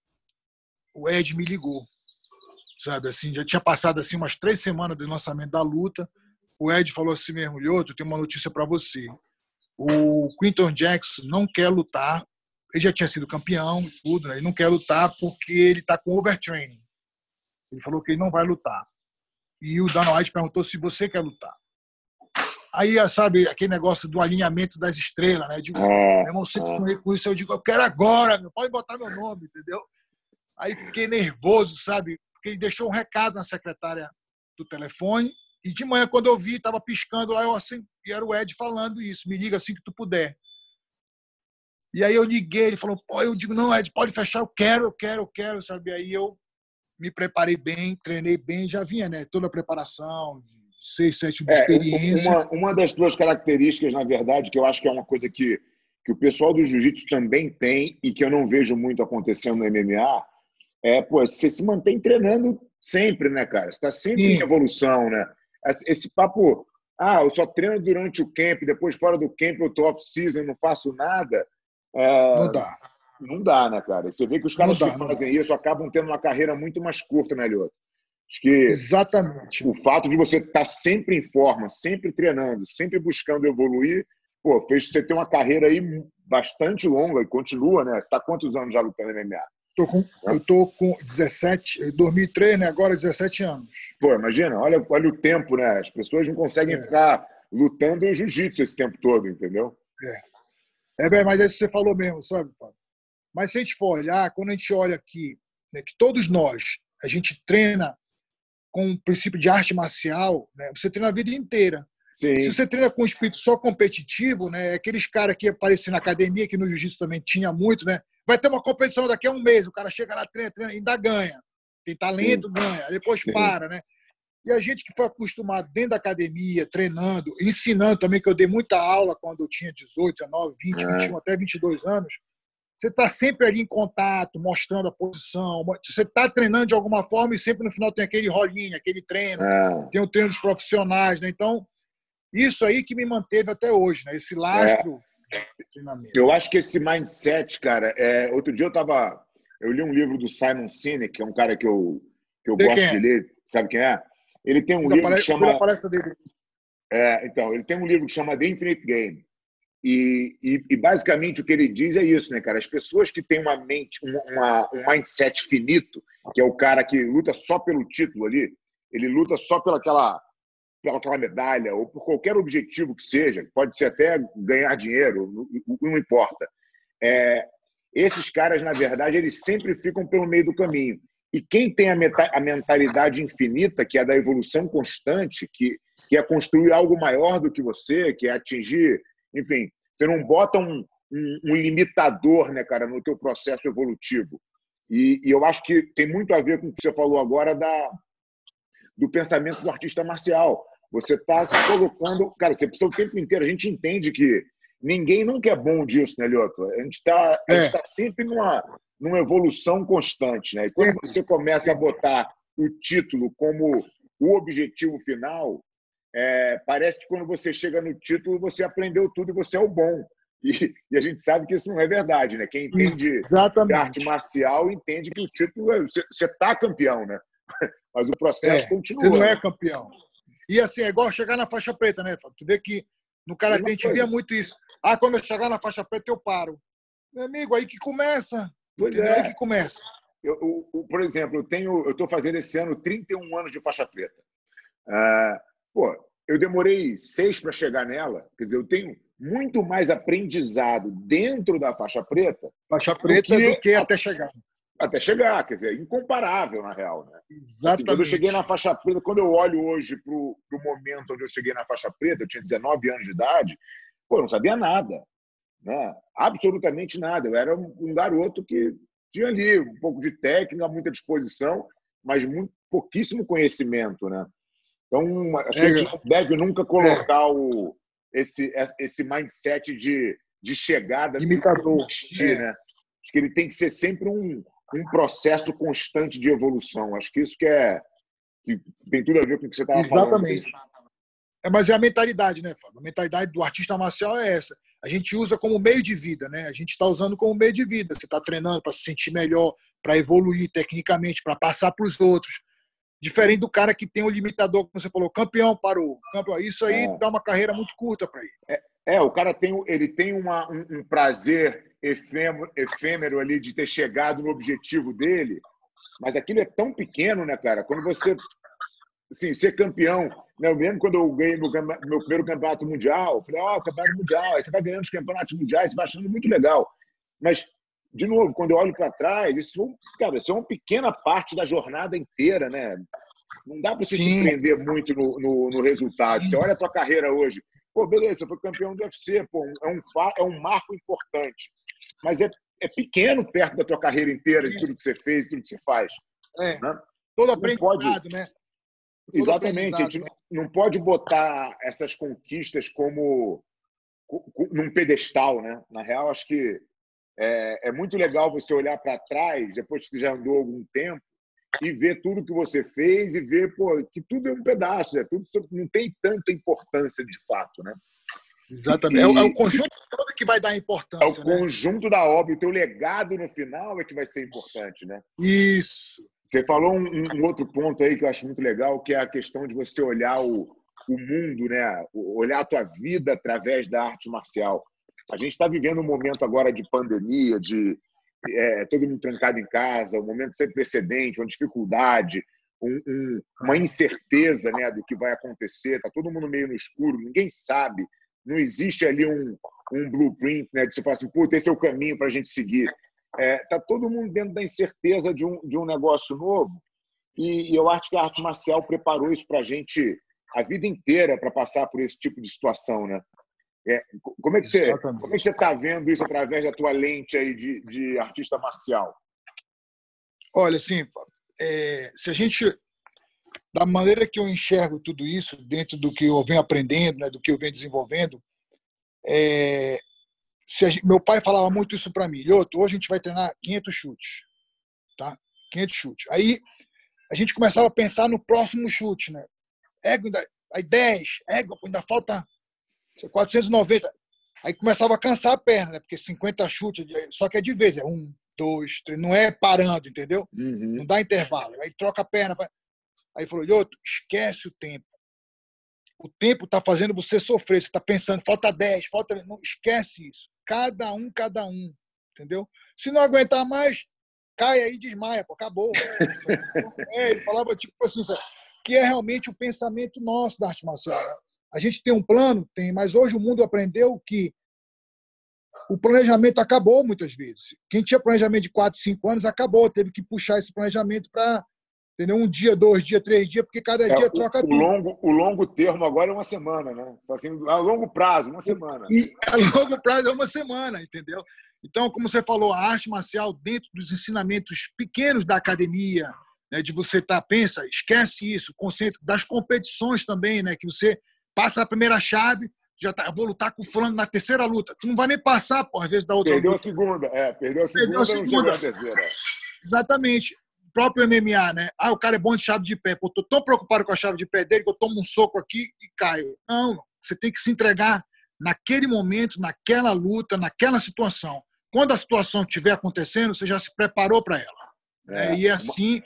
o Ed me ligou, sabe? Assim, já tinha passado assim umas três semanas do lançamento da luta. O Ed falou assim mesmo, Lioto, tem uma notícia para você. O Quinton Jackson não quer lutar. Ele já tinha sido campeão, tudo, né? Ele não quer lutar porque ele está com overtraining. Ele falou que ele não vai lutar. E o Dana White perguntou se você quer lutar. Aí, sabe, aquele negócio do alinhamento das estrelas, né? Eu digo, é, meu irmão, sempre é. sonhei com isso. Eu digo, eu quero agora, meu. pode botar meu nome, entendeu? Aí fiquei nervoso, sabe? Porque ele deixou um recado na secretária do telefone. E de manhã, quando eu vi, estava piscando lá, eu assim, e era o Ed falando isso. Me liga assim que tu puder. E aí eu liguei, ele falou, pô, eu digo, não, Ed, pode fechar, eu quero, eu quero, eu quero, sabe? Aí eu me preparei bem, treinei bem, já vinha, né? Toda a preparação, de seis, sete de é, experiência. Uma, uma das duas características, na verdade, que eu acho que é uma coisa que, que o pessoal do jiu-jitsu também tem e que eu não vejo muito acontecendo no MMA, é, pô, você se mantém treinando sempre, né, cara? Você está sempre Sim. em evolução, né? Esse papo, ah, eu só treino durante o camp, depois fora do camp eu tô off-season, não faço nada. É, não dá. Não dá, né, cara? Você vê que os caras dá, que fazem isso acabam tendo uma carreira muito mais curta, né, Lioto? Acho que Exatamente. o fato de você estar tá sempre em forma, sempre treinando, sempre buscando evoluir, pô, fez você ter uma carreira aí bastante longa e continua, né? Você está quantos anos já lutando MMA? Tô com, Eu tô com 17, 2003, né? Agora 17 anos. Pô, imagina, olha, olha o tempo, né? As pessoas não conseguem é. ficar lutando jiu-jitsu esse tempo todo, entendeu? É. É bem, mas é isso que você falou mesmo, sabe, Paulo? Mas se a gente for olhar, quando a gente olha aqui, né, que todos nós, a gente treina com o princípio de arte marcial, né, você treina a vida inteira. Sim. Se você treina com um espírito só competitivo, né, aqueles caras que aparecem na academia, que no jiu-jitsu também tinha muito, né, vai ter uma competição daqui a um mês, o cara chega lá, treina, treina, ainda ganha. Tem talento, Sim. ganha, depois Sim. para, né? E a gente que foi acostumado dentro da academia, treinando, ensinando também, que eu dei muita aula quando eu tinha 18, 19, 20, é. 21, até 22 anos, você está sempre ali em contato, mostrando a posição. Você está treinando de alguma forma e sempre no final tem aquele rolinho, aquele treino. É. Tem o treino dos profissionais. Né? Então, isso aí que me manteve até hoje, né? esse lastro é. de treinamento. Eu acho que esse mindset, cara. É... Outro dia eu tava. Eu li um livro do Simon Sinek, que é um cara que eu, que eu gosto é? de ler. Sabe quem é? Ele tem um livro que chama. É, então, ele tem um livro que chama The Infinite Game. E, e, e, basicamente o que ele diz é isso, né, cara? As pessoas que têm uma mente, uma, um mindset finito, que é o cara que luta só pelo título ali, ele luta só pelaquela, pelaquela medalha ou por qualquer objetivo que seja, pode ser até ganhar dinheiro, não, não importa. É, esses caras, na verdade, eles sempre ficam pelo meio do caminho. E quem tem a, meta, a mentalidade infinita, que é da evolução constante, que, que é construir algo maior do que você, que é atingir enfim, você não bota um, um, um limitador, né, cara, no teu processo evolutivo. E, e, eu acho que tem muito a ver com o que você falou agora da, do pensamento do artista marcial. Você está se colocando. Cara, você precisa o tempo inteiro. A gente entende que ninguém nunca é bom disso, né, Lioto? A gente está é. tá sempre numa, numa evolução constante, né? E quando você começa a botar o título como o objetivo final, é, parece que quando você chega no título, você aprendeu tudo e você é o bom. E, e a gente sabe que isso não é verdade, né? Quem entende de arte marcial entende que o título é, você está campeão, né? Mas o processo é, continua. Você não é campeão. E assim, é igual chegar na faixa preta, né, Fábio? Tu vê que no Karatê a gente via muito isso. Ah, quando eu chegar na faixa preta, eu paro. Meu amigo, aí que começa. Pois é. Aí que começa. Eu, eu, por exemplo, eu tenho, eu estou fazendo esse ano 31 anos de faixa preta. Ah, Pô, eu demorei seis para chegar nela. Quer dizer, eu tenho muito mais aprendizado dentro da faixa preta. Faixa preta do que, do que até chegar. Até chegar, quer dizer, incomparável na real, né? Exatamente. Assim, quando eu cheguei na faixa preta, quando eu olho hoje para o momento onde eu cheguei na faixa preta, eu tinha 19 anos de idade, pô, eu não sabia nada, né? Absolutamente nada. Eu era um, garoto que tinha ali um pouco de técnica, muita disposição, mas muito pouquíssimo conhecimento, né? Então, a gente é, deve nunca colocar é. o, esse, esse mindset de, de chegada Imitador. é. né? Acho que ele tem que ser sempre um, um processo constante de evolução. Acho que isso que é que tem tudo a ver com o que você estava falando. Exatamente. É, mas é a mentalidade, né, Fábio? A mentalidade do artista marcial é essa. a gente usa como meio de vida, né? A gente está usando como meio de vida. Você está treinando para se sentir melhor, para evoluir tecnicamente, para passar para os outros. Diferente do cara que tem um limitador, como você falou, campeão parou. Campeão. Isso aí é. dá uma carreira muito curta para ele. É, é, o cara tem, ele tem uma, um, um prazer efêmero, efêmero ali de ter chegado no objetivo dele, mas aquilo é tão pequeno, né, cara? Quando você assim, ser campeão, né? eu mesmo quando eu ganhei meu, meu primeiro campeonato mundial, eu falei, ó, oh, campeonato mundial, aí você vai ganhando os campeonatos mundiais, você vai achando muito legal. Mas, de novo, quando eu olho para trás, isso, cara, isso é uma pequena parte da jornada inteira, né? Não dá para você Sim. se prender muito no, no, no resultado. Sim. Você olha a tua carreira hoje, pô, beleza, você foi campeão do UFC, pô, é um, é um marco importante. Mas é, é pequeno perto da tua carreira inteira, de tudo que você fez, de tudo que você faz. É. Né? Todo aprendizado, pode... né? Exatamente. A gente né? não pode botar essas conquistas como num pedestal, né? Na real, acho que é, é muito legal você olhar para trás, depois que já andou algum tempo, e ver tudo que você fez e ver pô, que tudo é um pedaço, é tudo não tem tanta importância de fato, né? Exatamente. É, o, é, o, conjunto todo que vai dar importância. É o né? conjunto da obra, o teu legado no final é que vai ser importante, né? Isso. Você falou um, um, outro ponto aí que eu acho muito legal, que é a questão de você olhar o, o mundo, né? olhar a tua vida através da arte marcial. A gente está vivendo um momento agora de pandemia, de é, todo mundo trancado em casa, um momento sem precedente, uma dificuldade, um, um, uma incerteza né, do que vai acontecer. Está todo mundo meio no escuro, ninguém sabe. Não existe ali um, um blueprint né, de você falar assim, puta, esse é o caminho para a gente seguir. É, tá todo mundo dentro da incerteza de um, de um negócio novo e, e eu acho que a arte marcial preparou isso para a gente a vida inteira para passar por esse tipo de situação, né? É, como é que você como é que você está vendo isso através da tua lente aí de, de artista marcial? Olha, assim, é, se a gente da maneira que eu enxergo tudo isso dentro do que eu venho aprendendo, né, do que eu venho desenvolvendo, é, Gente, meu pai falava muito isso para mim. Lhoto, hoje a gente vai treinar 500 chutes. Tá? 500 chutes. Aí a gente começava a pensar no próximo chute, né? Ego ainda, aí 10, ego, ainda falta 490. Aí começava a cansar a perna, né? Porque 50 chutes, só que é de vez, é um, dois, três, não é parando, entendeu? Uhum. Não dá intervalo. Aí troca a perna. Vai... Aí falou, Lhoto, esquece o tempo o tempo está fazendo você sofrer. Você está pensando, falta 10, falta. Não esquece isso. Cada um, cada um. Entendeu? Se não aguentar mais, cai aí e desmaia, pô, acabou. é, ele falava tipo assim, que é realmente o pensamento nosso da arte marcial. A gente tem um plano, tem, mas hoje o mundo aprendeu que o planejamento acabou muitas vezes. Quem tinha planejamento de 4, 5 anos acabou, teve que puxar esse planejamento para entendeu? Um dia, dois dias, três dias, porque cada é, dia troca o, tudo. Longo, o longo termo agora é uma semana, né? Assim, a longo prazo, uma semana. E a longo prazo é uma semana, entendeu? Então, como você falou, a arte marcial dentro dos ensinamentos pequenos da academia, né, de você tá pensa, esquece isso, concentra das competições também, né, que você passa a primeira chave, já tá, vou lutar com o fulano na terceira luta. Tu não vai nem passar, por às vezes da outra perdeu luta. A segunda, é, perdeu a segunda, perdeu a segunda. não a terceira. Exatamente próprio MMA, né? Ah, o cara é bom de chave de pé. Pô, tô tão preocupado com a chave de pé dele que eu tomo um soco aqui e caio. Não, você tem que se entregar naquele momento, naquela luta, naquela situação. Quando a situação estiver acontecendo, você já se preparou para ela. É, é, e é assim.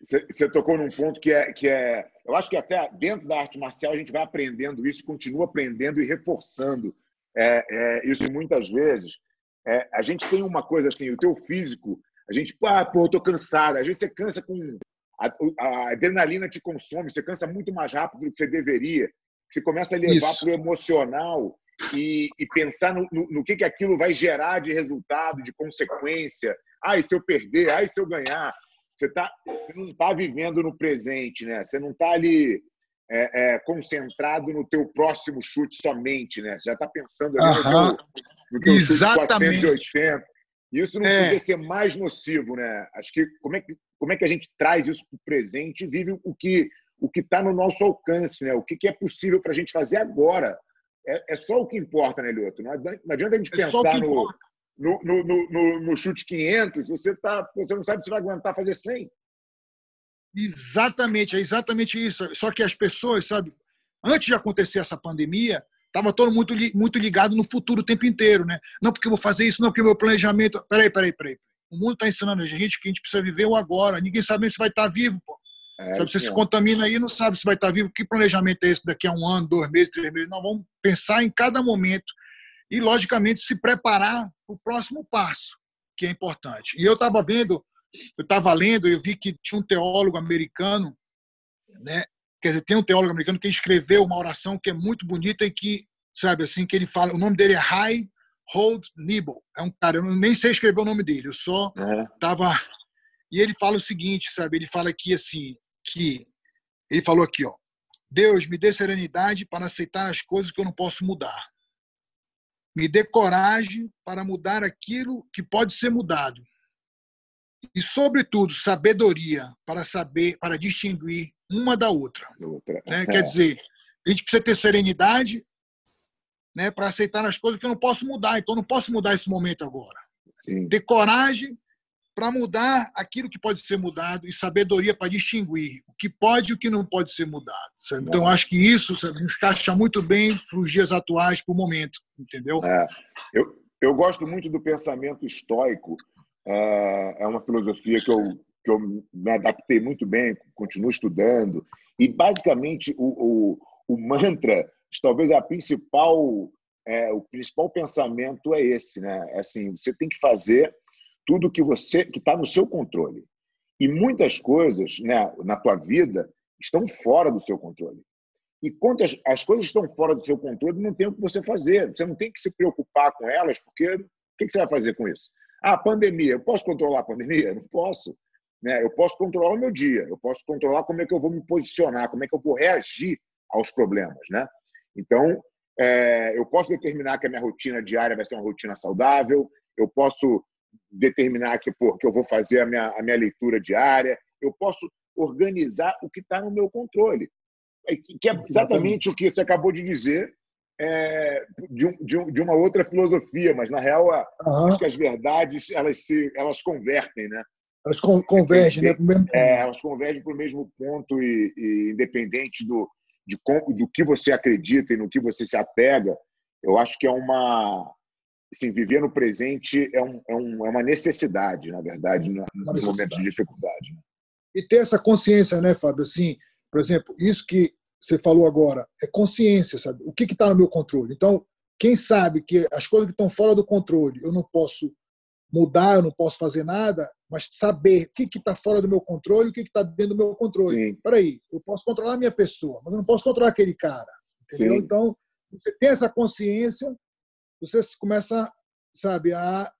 Você tocou num ponto que é, que é. Eu acho que até dentro da arte marcial a gente vai aprendendo isso, continua aprendendo e reforçando é, é, isso muitas vezes. É, a gente tem uma coisa assim: o teu físico a gente, ah, pô, eu tô cansado. Às vezes você cansa com. A, a, adrenalina te consome, você cansa muito mais rápido do que você deveria. Você começa a levar para o emocional e, e pensar no, no, no, que, que aquilo vai gerar de resultado, de consequência. Ah, e se eu perder? E se eu ganhar? Você, tá, você não está vivendo no presente, né? Você não está ali é, é, concentrado no teu próximo chute somente, né? Já está pensando ali no teu, no teu Exatamente. chute 480. Isso não é. podia ser mais nocivo, né? Acho que como é que, como é que a gente traz isso para o presente e vive o que o que está no nosso alcance, né? O que, que é possível para a gente fazer agora? É, é, só o que importa, né, Lioto? Não adianta a gente é pensar no, no, no, no, no, chute 500, você, tá, você não sabe se vai aguentar fazer 100. Exatamente, é exatamente isso. Só que as pessoas, sabe, antes de acontecer essa pandemia, Tava todo muito muito ligado no futuro o tempo inteiro, né? Não porque eu vou fazer isso, não porque o meu planejamento. Peraí, peraí, peraí. O mundo está ensinando a gente que a gente precisa viver o agora. Ninguém sabe se vai estar tá vivo, pô. É, sabe, você é. se contamina aí não sabe se vai estar tá vivo. Que planejamento é esse daqui a um ano, dois meses, três meses? Nós vamos pensar em cada momento e, logicamente, se preparar para o próximo passo, que é importante. E eu estava vendo, eu estava lendo, eu vi que tinha um teólogo americano, né, Quer dizer, tem um teólogo americano que escreveu uma oração que é muito bonita e que, sabe assim, que ele fala, o nome dele é High Hold Nibble. É um cara, eu nem sei escrever o nome dele, eu só tava e ele fala o seguinte, sabe? Ele fala aqui assim, que ele falou aqui, ó: Deus, me dê serenidade para aceitar as coisas que eu não posso mudar. Me dê coragem para mudar aquilo que pode ser mudado. E, sobretudo, sabedoria para saber, para distinguir uma da outra. outra. Né? É. Quer dizer, a gente precisa ter serenidade né, para aceitar as coisas que eu não posso mudar. Então, eu não posso mudar esse momento agora. Sim. Ter coragem para mudar aquilo que pode ser mudado e sabedoria para distinguir o que pode e o que não pode ser mudado. Sabe? Então, acho que isso sabe, encaixa muito bem para os dias atuais, para o momento, entendeu? É. Eu, eu gosto muito do pensamento estoico. É, é uma filosofia que eu que eu me adaptei muito bem, continuo estudando. E, basicamente, o, o, o mantra, talvez a principal, é, o principal pensamento é esse, né? É assim, você tem que fazer tudo que você que está no seu controle. E muitas coisas né, na tua vida estão fora do seu controle. E quando as, as coisas estão fora do seu controle, não tem o que você fazer. Você não tem que se preocupar com elas, porque o que, que você vai fazer com isso? Ah, pandemia. Eu posso controlar a pandemia? Não posso. Né? Eu posso controlar o meu dia, eu posso controlar como é que eu vou me posicionar, como é que eu vou reagir aos problemas. Né? Então, é, eu posso determinar que a minha rotina diária vai ser uma rotina saudável, eu posso determinar que, pô, que eu vou fazer a minha, a minha leitura diária, eu posso organizar o que está no meu controle. Que é exatamente o que você acabou de dizer é, de, um, de, um, de, uma outra filosofia, mas na real uhum. acho que as verdades elas se elas convertem, né? Elas convergem, né? Mesmo... É, elas convergem para o mesmo ponto e, e, independente do, de, do que você acredita e no que você se apega, eu acho que é uma. Assim, viver no presente é, um, é, um, é uma necessidade, na verdade, no, no momento de dificuldade. Né? E ter essa consciência, né, Fábio? Assim, por exemplo, isso que você falou agora é consciência, sabe? O que está no meu controle? Então, quem sabe que as coisas que estão fora do controle eu não posso mudar, eu não posso fazer nada, mas saber o que está fora do meu controle o que está dentro do meu controle. Espera aí, eu posso controlar a minha pessoa, mas eu não posso controlar aquele cara. Entendeu? Sim. Então, você tem essa consciência, você começa, sabe, a,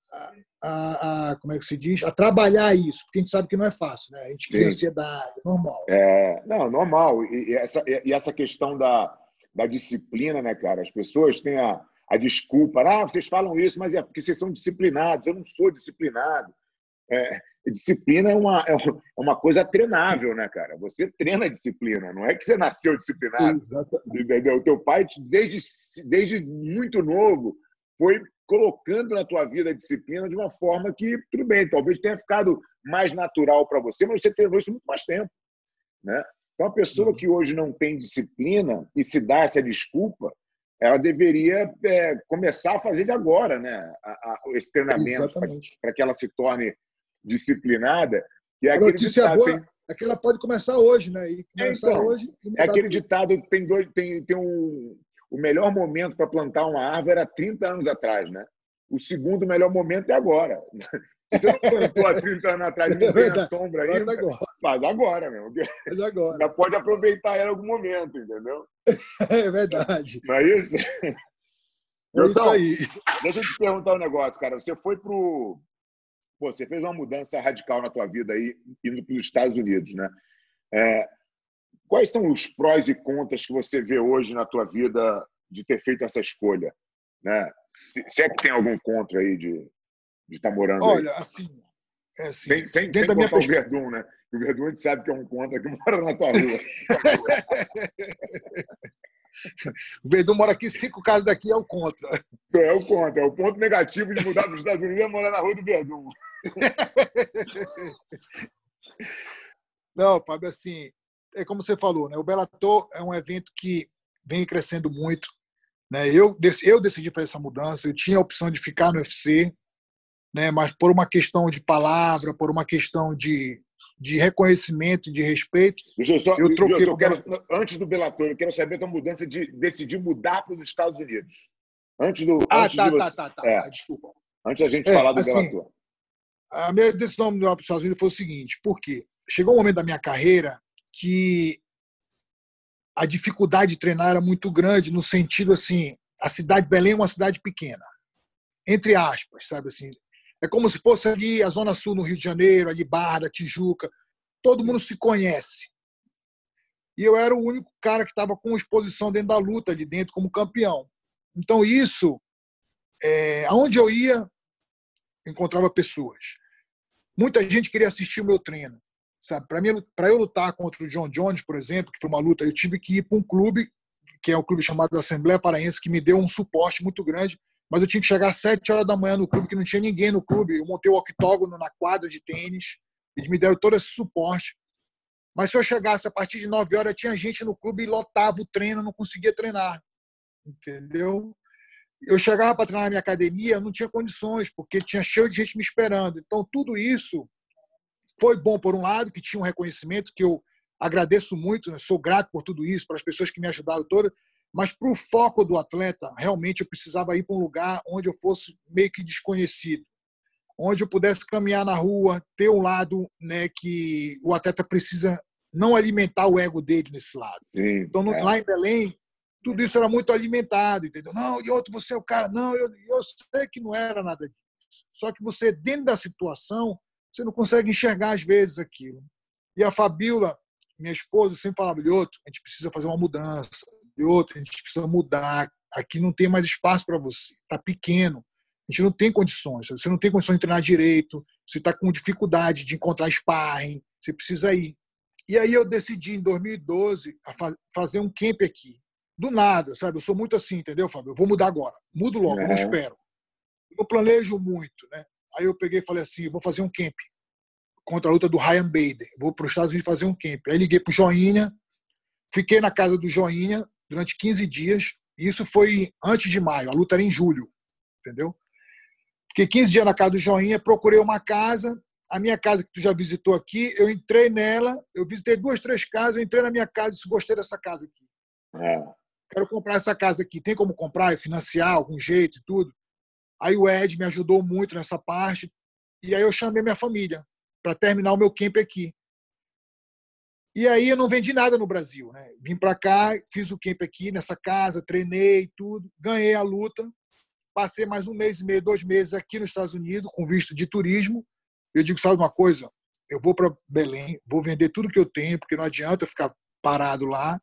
a, a, como é que se diz, a trabalhar isso, porque a gente sabe que não é fácil, né? A gente cria ansiedade, é normal. É, não, normal. E, e, essa, e essa questão da, da disciplina, né, cara? As pessoas têm a, a desculpa, ah, vocês falam isso, mas é porque vocês são disciplinados. Eu não sou disciplinado. É, disciplina é uma, é uma coisa treinável, né, cara? Você treina a disciplina, não é que você nasceu disciplinado. Exatamente. Entendeu? O teu pai, desde, desde muito novo, foi colocando na tua vida a disciplina de uma forma que, tudo bem, talvez tenha ficado mais natural para você, mas você treinou isso muito mais tempo. Né? Então, a pessoa uhum. que hoje não tem disciplina e se dá essa desculpa, ela deveria é, começar a fazer de agora né? A, a, esse treinamento para que ela se torne disciplinada. Que é a notícia boa tem... é que ela pode começar hoje, né? E é, começar então, hoje é aquele tudo. ditado que tem dois, tem, tem um, o melhor momento para plantar uma árvore era 30 anos atrás, né? O segundo melhor momento é agora. Você não plantou há 30 anos atrás e não tem a sombra ainda, agora. faz agora, meu. Faz agora. Já pode aproveitar ela em algum momento, entendeu? É verdade. Não é isso? É então, isso aí. Deixa eu te perguntar um negócio, cara. Você foi pro. Pô, você fez uma mudança radical na tua vida aí, indo para os Estados Unidos, né? É, quais são os prós e contras que você vê hoje na tua vida de ter feito essa escolha? Né? Se, se é que tem algum contra aí de, de estar morando Olha, aí. assim, é assim sem, sem, sem contar o Verdun, né? O Verdun a gente sabe que é um contra que mora na tua rua. o Verdun mora aqui, cinco casas daqui é o contra. É o contra. É o ponto negativo de mudar para os Estados Unidos é morar na rua do Verdun. Não, Fábio, assim, é como você falou, né? O Bellator é um evento que vem crescendo muito. Né? Eu, eu decidi fazer essa mudança, eu tinha a opção de ficar no UFC, né? mas por uma questão de palavra, por uma questão de, de reconhecimento, de respeito, eu, só, eu troquei. Eu quero, antes do Bellator, eu quero saber a tua mudança de decidir mudar para os Estados Unidos. Antes do. Ah, antes tá, de tá, tá, tá, é. Desculpa. Antes da gente é, falar do assim, Bellator. A minha decisão de mudar para os Estados Unidos foi o seguinte: por quê? Chegou um momento da minha carreira que a dificuldade de treinar era muito grande, no sentido assim, a cidade de Belém é uma cidade pequena, entre aspas, sabe assim. É como se fosse ali a Zona Sul no Rio de Janeiro, ali Barra Tijuca, todo mundo se conhece. E eu era o único cara que estava com exposição dentro da luta ali dentro como campeão. Então isso, é, aonde eu ia, encontrava pessoas. Muita gente queria assistir o meu treino. Sabe, para mim, para eu lutar contra o John Jones, por exemplo, que foi uma luta, eu tive que ir para um clube que é um clube chamado Assembleia Paraense, que me deu um suporte muito grande, mas eu tinha que chegar às 7 horas da manhã no clube, que não tinha ninguém no clube. Eu montei o octógono na quadra de tênis, eles me deram todo esse suporte. Mas se eu chegasse a partir de 9 horas, tinha gente no clube e lotava o treino, não conseguia treinar. Entendeu? Eu chegava para treinar na minha academia, não tinha condições, porque tinha cheio de gente me esperando. Então, tudo isso foi bom, por um lado, que tinha um reconhecimento, que eu agradeço muito, né? sou grato por tudo isso, para as pessoas que me ajudaram todas, mas para o foco do atleta, realmente eu precisava ir para um lugar onde eu fosse meio que desconhecido, onde eu pudesse caminhar na rua, ter um lado né, que o atleta precisa não alimentar o ego dele nesse lado. Sim, então, é. lá em Belém, tudo isso era muito alimentado, entendeu? Não, e outro, você é o cara. Não, eu, eu sei que não era nada disso. Só que você, dentro da situação, você não consegue enxergar às vezes aquilo. E a Fabiola, minha esposa, sempre falava: Lioto, a gente precisa fazer uma mudança. Lioto, a gente precisa mudar. Aqui não tem mais espaço para você. Está pequeno. A gente não tem condições. Você não tem condições de treinar direito. Você está com dificuldade de encontrar sparring. Você precisa ir. E aí eu decidi, em 2012, a fazer um camp aqui. Do nada, sabe? Eu sou muito assim, entendeu, Fábio? Eu vou mudar agora. Mudo logo, é. não espero. Eu planejo muito, né? Aí eu peguei e falei assim: vou fazer um camp contra a luta do Ryan Bader. Vou para os Estados Unidos fazer um camp. Aí liguei para o Joinha, fiquei na casa do Joinha durante 15 dias. E isso foi antes de maio, a luta era em julho, entendeu? Fiquei 15 dias na casa do Joinha, procurei uma casa. A minha casa que tu já visitou aqui, eu entrei nela, eu visitei duas, três casas, eu entrei na minha casa e disse, gostei dessa casa aqui. É. Quero comprar essa casa aqui. Tem como comprar e financiar algum jeito e tudo? Aí o Ed me ajudou muito nessa parte. E aí eu chamei minha família para terminar o meu camp aqui. E aí eu não vendi nada no Brasil. Né? Vim para cá, fiz o camp aqui nessa casa, treinei tudo, ganhei a luta. Passei mais um mês e meio, dois meses aqui nos Estados Unidos com visto de turismo. Eu digo, sabe uma coisa? Eu vou para Belém, vou vender tudo que eu tenho, porque não adianta ficar parado lá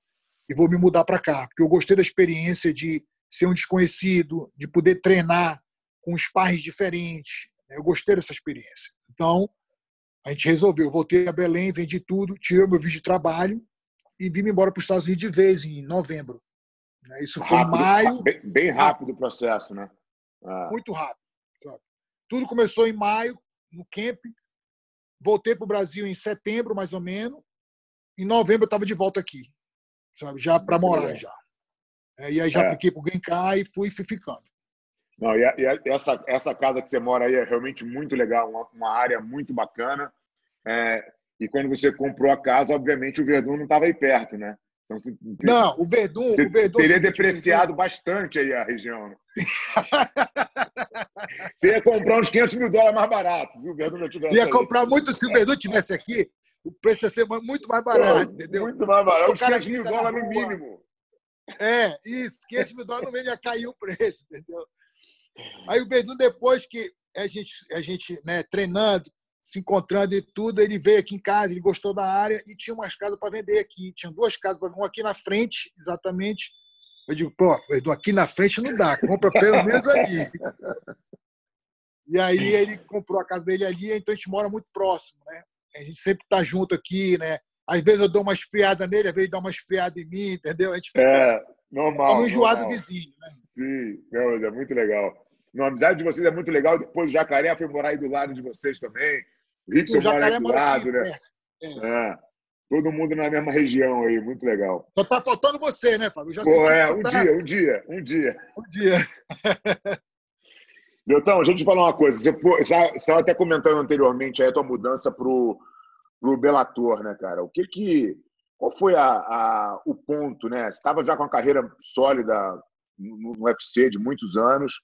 e vou me mudar para cá, porque eu gostei da experiência de ser um desconhecido, de poder treinar com sparring diferentes. Né? Eu gostei dessa experiência. Então, a gente resolveu. Voltei a Belém, vendi tudo, tirei meu visto de trabalho e vim embora para os Estados Unidos de vez, em novembro. Né? Isso foi em maio. Bem, bem rápido o processo, né? Ah. Muito rápido. Sabe? Tudo começou em maio, no camp. Voltei para o Brasil em setembro, mais ou menos. Em novembro eu estava de volta aqui, sabe? Já para morar já. É, e aí já é. apliquei para o Green Card e fui, fui ficando. Não, e, a, e a, essa, essa casa que você mora aí é realmente muito legal, uma, uma área muito bacana. É, e quando você comprou a casa, obviamente o Verdun não estava aí perto, né? Então, você, não, o Verdun, o Verdun teria depreciado bastante aí a região. Né? você ia comprar uns 500 mil dólares mais baratos se o Verdun não tivesse. Ia comprar muito se o Verdun tivesse aqui. O preço ia ser muito mais barato, entendeu? Muito mais barato. Uns 500 mil dólares no mínimo. É, isso, 500 mil dólares no mínimo ia cair o preço, entendeu? Aí o Verdun, depois que a gente, a gente né, treinando, se encontrando e tudo, ele veio aqui em casa, ele gostou da área e tinha umas casas para vender aqui. Tinha duas casas para vender, uma aqui na frente, exatamente. Eu digo, pô, Verdun, aqui na frente não dá, compra pelo menos ali. E aí ele comprou a casa dele ali, então a gente mora muito próximo, né? A gente sempre tá junto aqui, né? Às vezes eu dou uma esfriada nele, às vezes dá uma esfriada em mim, entendeu? A gente fica é, normal. É um enjoado vizinho, né? Sim, é muito legal. A amizade de vocês é muito legal. Depois o Jacaré foi morar aí do lado de vocês também. O Rickson mora aí do lado, né? É. Todo mundo na mesma região aí, muito legal. Só tá faltando você, né, Fábio? Já Pô, é, um tá... dia, um dia, um dia. Um dia. Milton, deixa eu te falar uma coisa. Você estava até comentando anteriormente aí a tua mudança pro, pro Bellator, né, cara? O que que... Qual foi a, a o ponto, né? Você estava já com uma carreira sólida no, no UFC de muitos anos.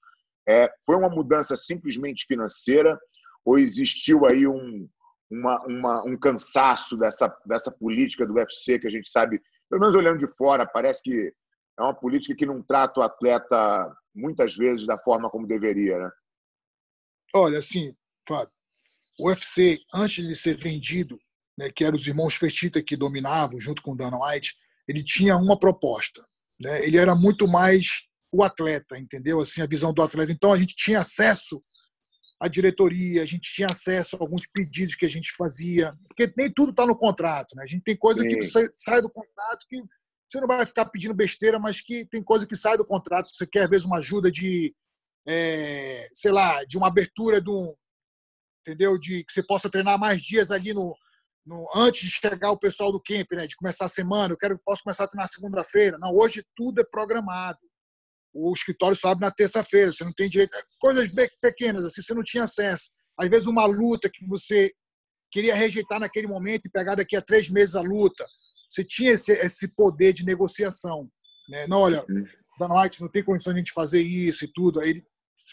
É, foi uma mudança simplesmente financeira ou existiu aí um, uma, uma, um cansaço dessa, dessa política do UFC que a gente sabe, pelo menos olhando de fora, parece que é uma política que não trata o atleta muitas vezes da forma como deveria, né? Olha, assim, Fábio, o UFC, antes de ser vendido, né, que eram os irmãos Fertitta que dominavam, junto com o Dana White, ele tinha uma proposta. Né? Ele era muito mais o atleta, entendeu? Assim, a visão do atleta. Então, a gente tinha acesso a diretoria, a gente tinha acesso a alguns pedidos que a gente fazia, porque nem tudo está no contrato, né? A gente tem coisa Sim. que sai do contrato que você não vai ficar pedindo besteira, mas que tem coisa que sai do contrato. Você quer, às vezes, uma ajuda de, é, sei lá, de uma abertura do, entendeu? De que você possa treinar mais dias ali no, no antes de chegar o pessoal do camp, né? De começar a semana. Eu quero, posso começar a treinar segunda-feira. Não, hoje tudo é programado o escritório só abre na terça-feira, você não tem direito. Coisas pequenas, assim, você não tinha acesso. Às vezes, uma luta que você queria rejeitar naquele momento e pegar daqui a três meses a luta. Você tinha esse, esse poder de negociação. Né? Não, olha, uhum. Dana White não tem condição de a gente fazer isso e tudo. Aí ele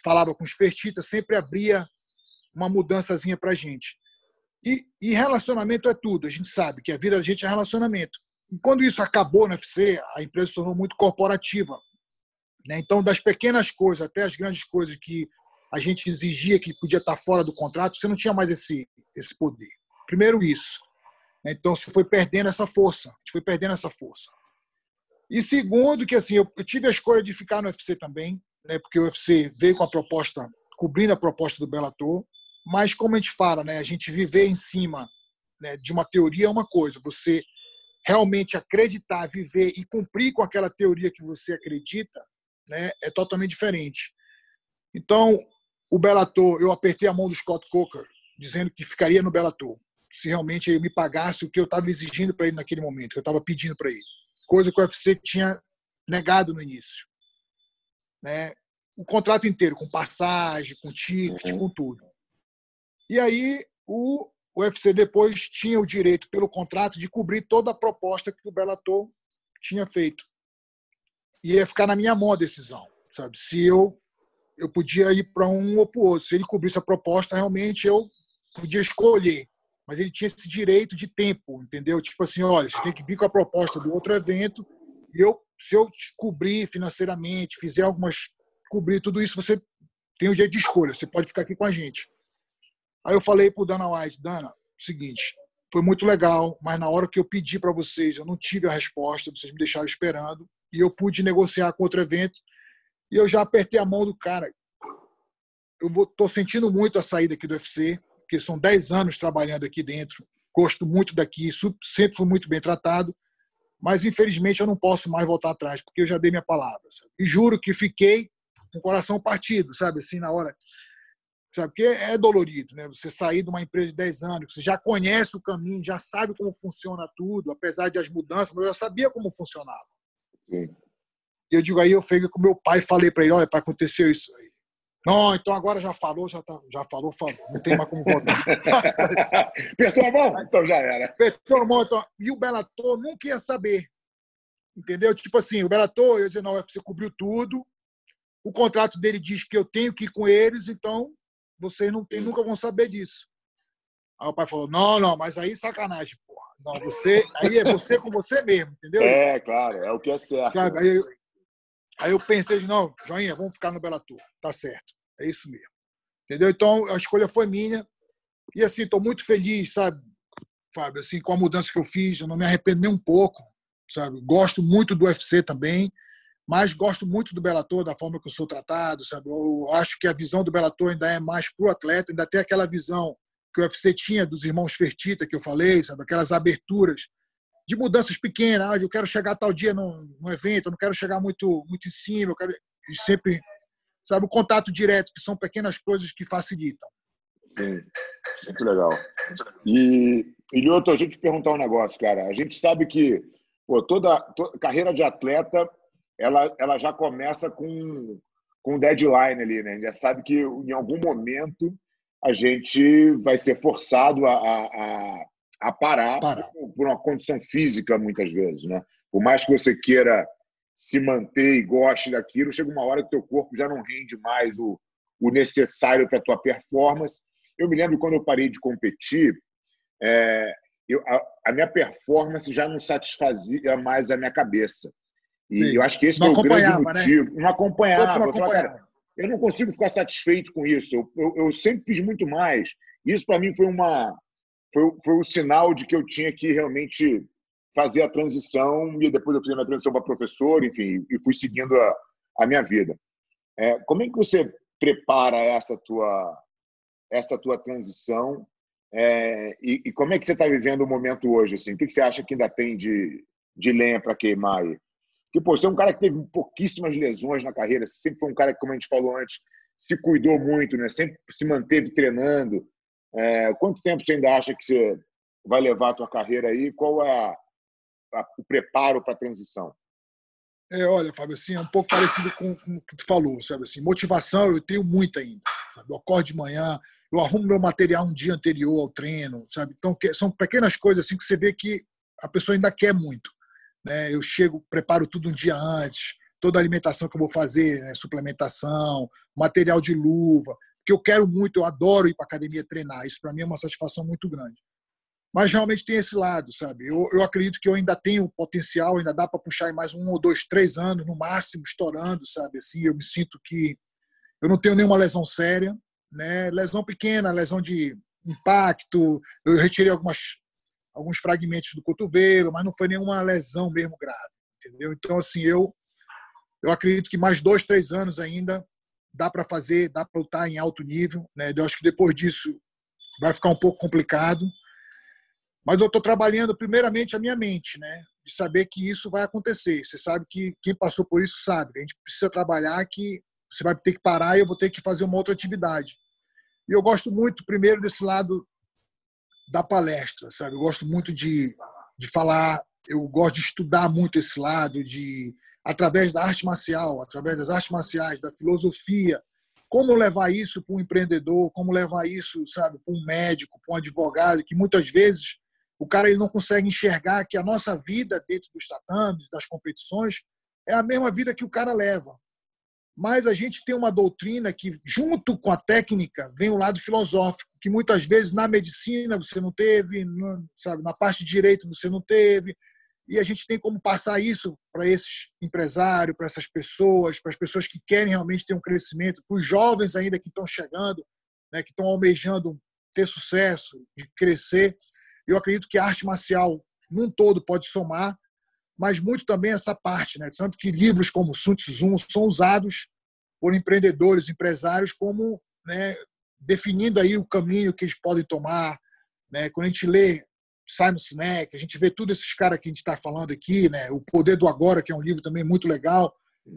falava com os fertitas, sempre abria uma mudançazinha para a gente. E, e, relacionamento é tudo. A gente sabe que a vida da gente é relacionamento. E quando isso acabou no UFC, a empresa se tornou muito corporativa. Né? Então, das pequenas coisas até as grandes coisas que a gente exigia que podia estar fora do contrato, você não tinha mais esse, esse poder. Primeiro, isso. Né? Então, você foi perdendo essa força. A gente foi perdendo essa força. E segundo, que assim, eu tive a escolha de ficar no UFC também, né? porque o UFC veio com a proposta, cobrindo a proposta do Bellator, mas como a gente fala, né? a gente viver em cima né, de uma teoria é uma coisa, você realmente acreditar, viver e cumprir com aquela teoria que você acredita né, é totalmente diferente. Então, o Bellator, eu apertei a mão do Scott Coker, dizendo que ficaria no Bellator, se realmente ele me pagasse o que eu estava exigindo para ele naquele momento, que eu estava pedindo para ele. Coisa que o UFC tinha negado no início. Né? O contrato inteiro, com passagem, com ticket, uhum. com tudo. E aí, o, o UFC depois tinha o direito, pelo contrato, de cobrir toda a proposta que o Bellator tinha feito ia ficar na minha mão a decisão, sabe? Se eu eu podia ir para um ou para o outro. Se ele cobrisse a proposta, realmente eu podia escolher. Mas ele tinha esse direito de tempo, entendeu? Tipo assim, olha, você tem que vir com a proposta do outro evento. E eu, se eu cobrir financeiramente, fizer algumas. cobrir tudo isso, você tem o um de escolha. Você pode ficar aqui com a gente. Aí eu falei para o Dana White, Dana, seguinte, foi muito legal, mas na hora que eu pedi para vocês, eu não tive a resposta, vocês me deixaram esperando e eu pude negociar com outro evento e eu já apertei a mão do cara. Eu estou sentindo muito a saída aqui do UFC, porque são 10 anos trabalhando aqui dentro, gosto muito daqui, sempre fui muito bem tratado, mas infelizmente eu não posso mais voltar atrás, porque eu já dei minha palavra. Sabe? E juro que fiquei com o coração partido, sabe, assim, na hora. Sabe, porque é dolorido, né? Você sair de uma empresa de 10 anos, você já conhece o caminho, já sabe como funciona tudo, apesar de as mudanças, mas eu já sabia como funcionava. Sim. E eu digo, aí eu fui com meu pai falei para ele, olha, pai, aconteceu isso aí. Não, então agora já falou, já, tá, já falou, falou. Não tem mais como voltar. Apertou a mão? Então já era. Apertou a mão, então. E o Bellator nunca ia saber. Entendeu? Tipo assim, o Bellator, eu ia dizer, não, você cobriu tudo. O contrato dele diz que eu tenho que ir com eles, então vocês não tem, nunca vão saber disso. Aí o pai falou, não, não, mas aí sacanagem. Não, você, aí é você com você mesmo, entendeu? É, claro, é o que é certo. Sabe? Aí, aí eu pensei, não, Joinha, vamos ficar no Bellator. Tá certo, é isso mesmo. Entendeu? Então, a escolha foi minha. E assim, estou muito feliz, sabe, Fábio, assim, com a mudança que eu fiz, eu não me arrependo nem um pouco, sabe? Gosto muito do UFC também, mas gosto muito do Bellator, da forma que eu sou tratado, sabe? Eu acho que a visão do Bellator ainda é mais pro atleta, ainda tem aquela visão que o UFC tinha dos irmãos Fertita, que eu falei, sabe? aquelas aberturas de mudanças pequenas. Ah, eu quero chegar tal dia no, evento, eu não quero chegar muito, muito em cima, eu quero sempre, sabe, o contato direto, que são pequenas coisas que facilitam. Sim, muito legal. E Ilioto, a gente te perguntar um negócio, cara. A gente sabe que pô, toda, toda carreira de atleta ela, ela já começa com, com deadline ali, né? A gente já sabe que em algum momento a gente vai ser forçado a, a, a parar, parar. Por, por uma condição física, muitas vezes, né? Por mais que você queira se manter e goste daquilo, chega uma hora que teu corpo já não rende mais o, o necessário para tua performance. Eu me lembro quando eu parei de competir, é, eu, a, a, minha performance já não satisfazia mais a minha cabeça. E Sim. eu acho que esse não é o grande né? motivo. Né? Não acompanhava. Não acompanhava. Eu, eu não consigo ficar satisfeito com isso. Eu, eu, eu sempre fiz muito mais. Isso, para mim, foi uma foi, foi o sinal de que eu tinha que realmente fazer a transição. E depois eu fiz a minha transição para professor, enfim, e fui seguindo a, a minha vida. É, como é que você prepara essa tua, essa tua transição? É, e, e, como é que você está vivendo o momento hoje? Assim? O que, que você acha que ainda tem de, de lenha para queimar aí? Porque, pô, você é um cara que teve pouquíssimas lesões na carreira, você sempre foi um cara que, como a gente falou antes, se cuidou muito, né? sempre se manteve treinando. É, quanto tempo você ainda acha que você vai levar a tua carreira aí? Qual é a, a, o preparo para a transição? É, olha, Fábio, assim, é um pouco parecido com, com o que tu falou, sabe? Assim, motivação eu tenho muita ainda. Sabe? Eu acordo de manhã, eu arrumo meu material um dia anterior ao treino, sabe? Então, são pequenas coisas assim que você vê que a pessoa ainda quer muito. Né? Eu chego, preparo tudo um dia antes, toda a alimentação que eu vou fazer, né? suplementação, material de luva, porque eu quero muito, eu adoro ir para academia treinar. Isso para mim é uma satisfação muito grande. Mas realmente tem esse lado, sabe? Eu, eu acredito que eu ainda tenho potencial, ainda dá para puxar em mais um ou dois, três anos, no máximo, estourando, sabe? Assim, eu me sinto que eu não tenho nenhuma lesão séria, né? Lesão pequena, lesão de impacto. Eu retirei algumas alguns fragmentos do cotovelo, mas não foi nenhuma lesão mesmo grave, entendeu? Então, assim, eu, eu acredito que mais dois, três anos ainda dá para fazer, dá para lutar em alto nível, né? Eu acho que depois disso vai ficar um pouco complicado, mas eu estou trabalhando primeiramente a minha mente, né? De saber que isso vai acontecer. Você sabe que quem passou por isso sabe. A gente precisa trabalhar que você vai ter que parar e eu vou ter que fazer uma outra atividade. E eu gosto muito, primeiro, desse lado da palestra, sabe? Eu gosto muito de, de falar, eu gosto de estudar muito esse lado, de através da arte marcial, através das artes marciais, da filosofia, como levar isso para um empreendedor, como levar isso, sabe, para um médico, para um advogado, que muitas vezes o cara ele não consegue enxergar que a nossa vida dentro dos tatames, das competições, é a mesma vida que o cara leva mas a gente tem uma doutrina que, junto com a técnica, vem o lado filosófico, que muitas vezes na medicina você não teve, sabe, na parte de direito você não teve, e a gente tem como passar isso para esses empresários, para essas pessoas, para as pessoas que querem realmente ter um crescimento, para os jovens ainda que estão chegando, né, que estão almejando ter sucesso, de crescer. Eu acredito que a arte marcial, num todo, pode somar, mas muito também essa parte, né? Tanto que livros como Sun Tzu são usados por empreendedores, empresários, como né, definindo aí o caminho que eles podem tomar. Né? Quando a gente lê Simon Sinek, a gente vê todos esses caras que a gente está falando aqui, né? O Poder do Agora, que é um livro também muito legal.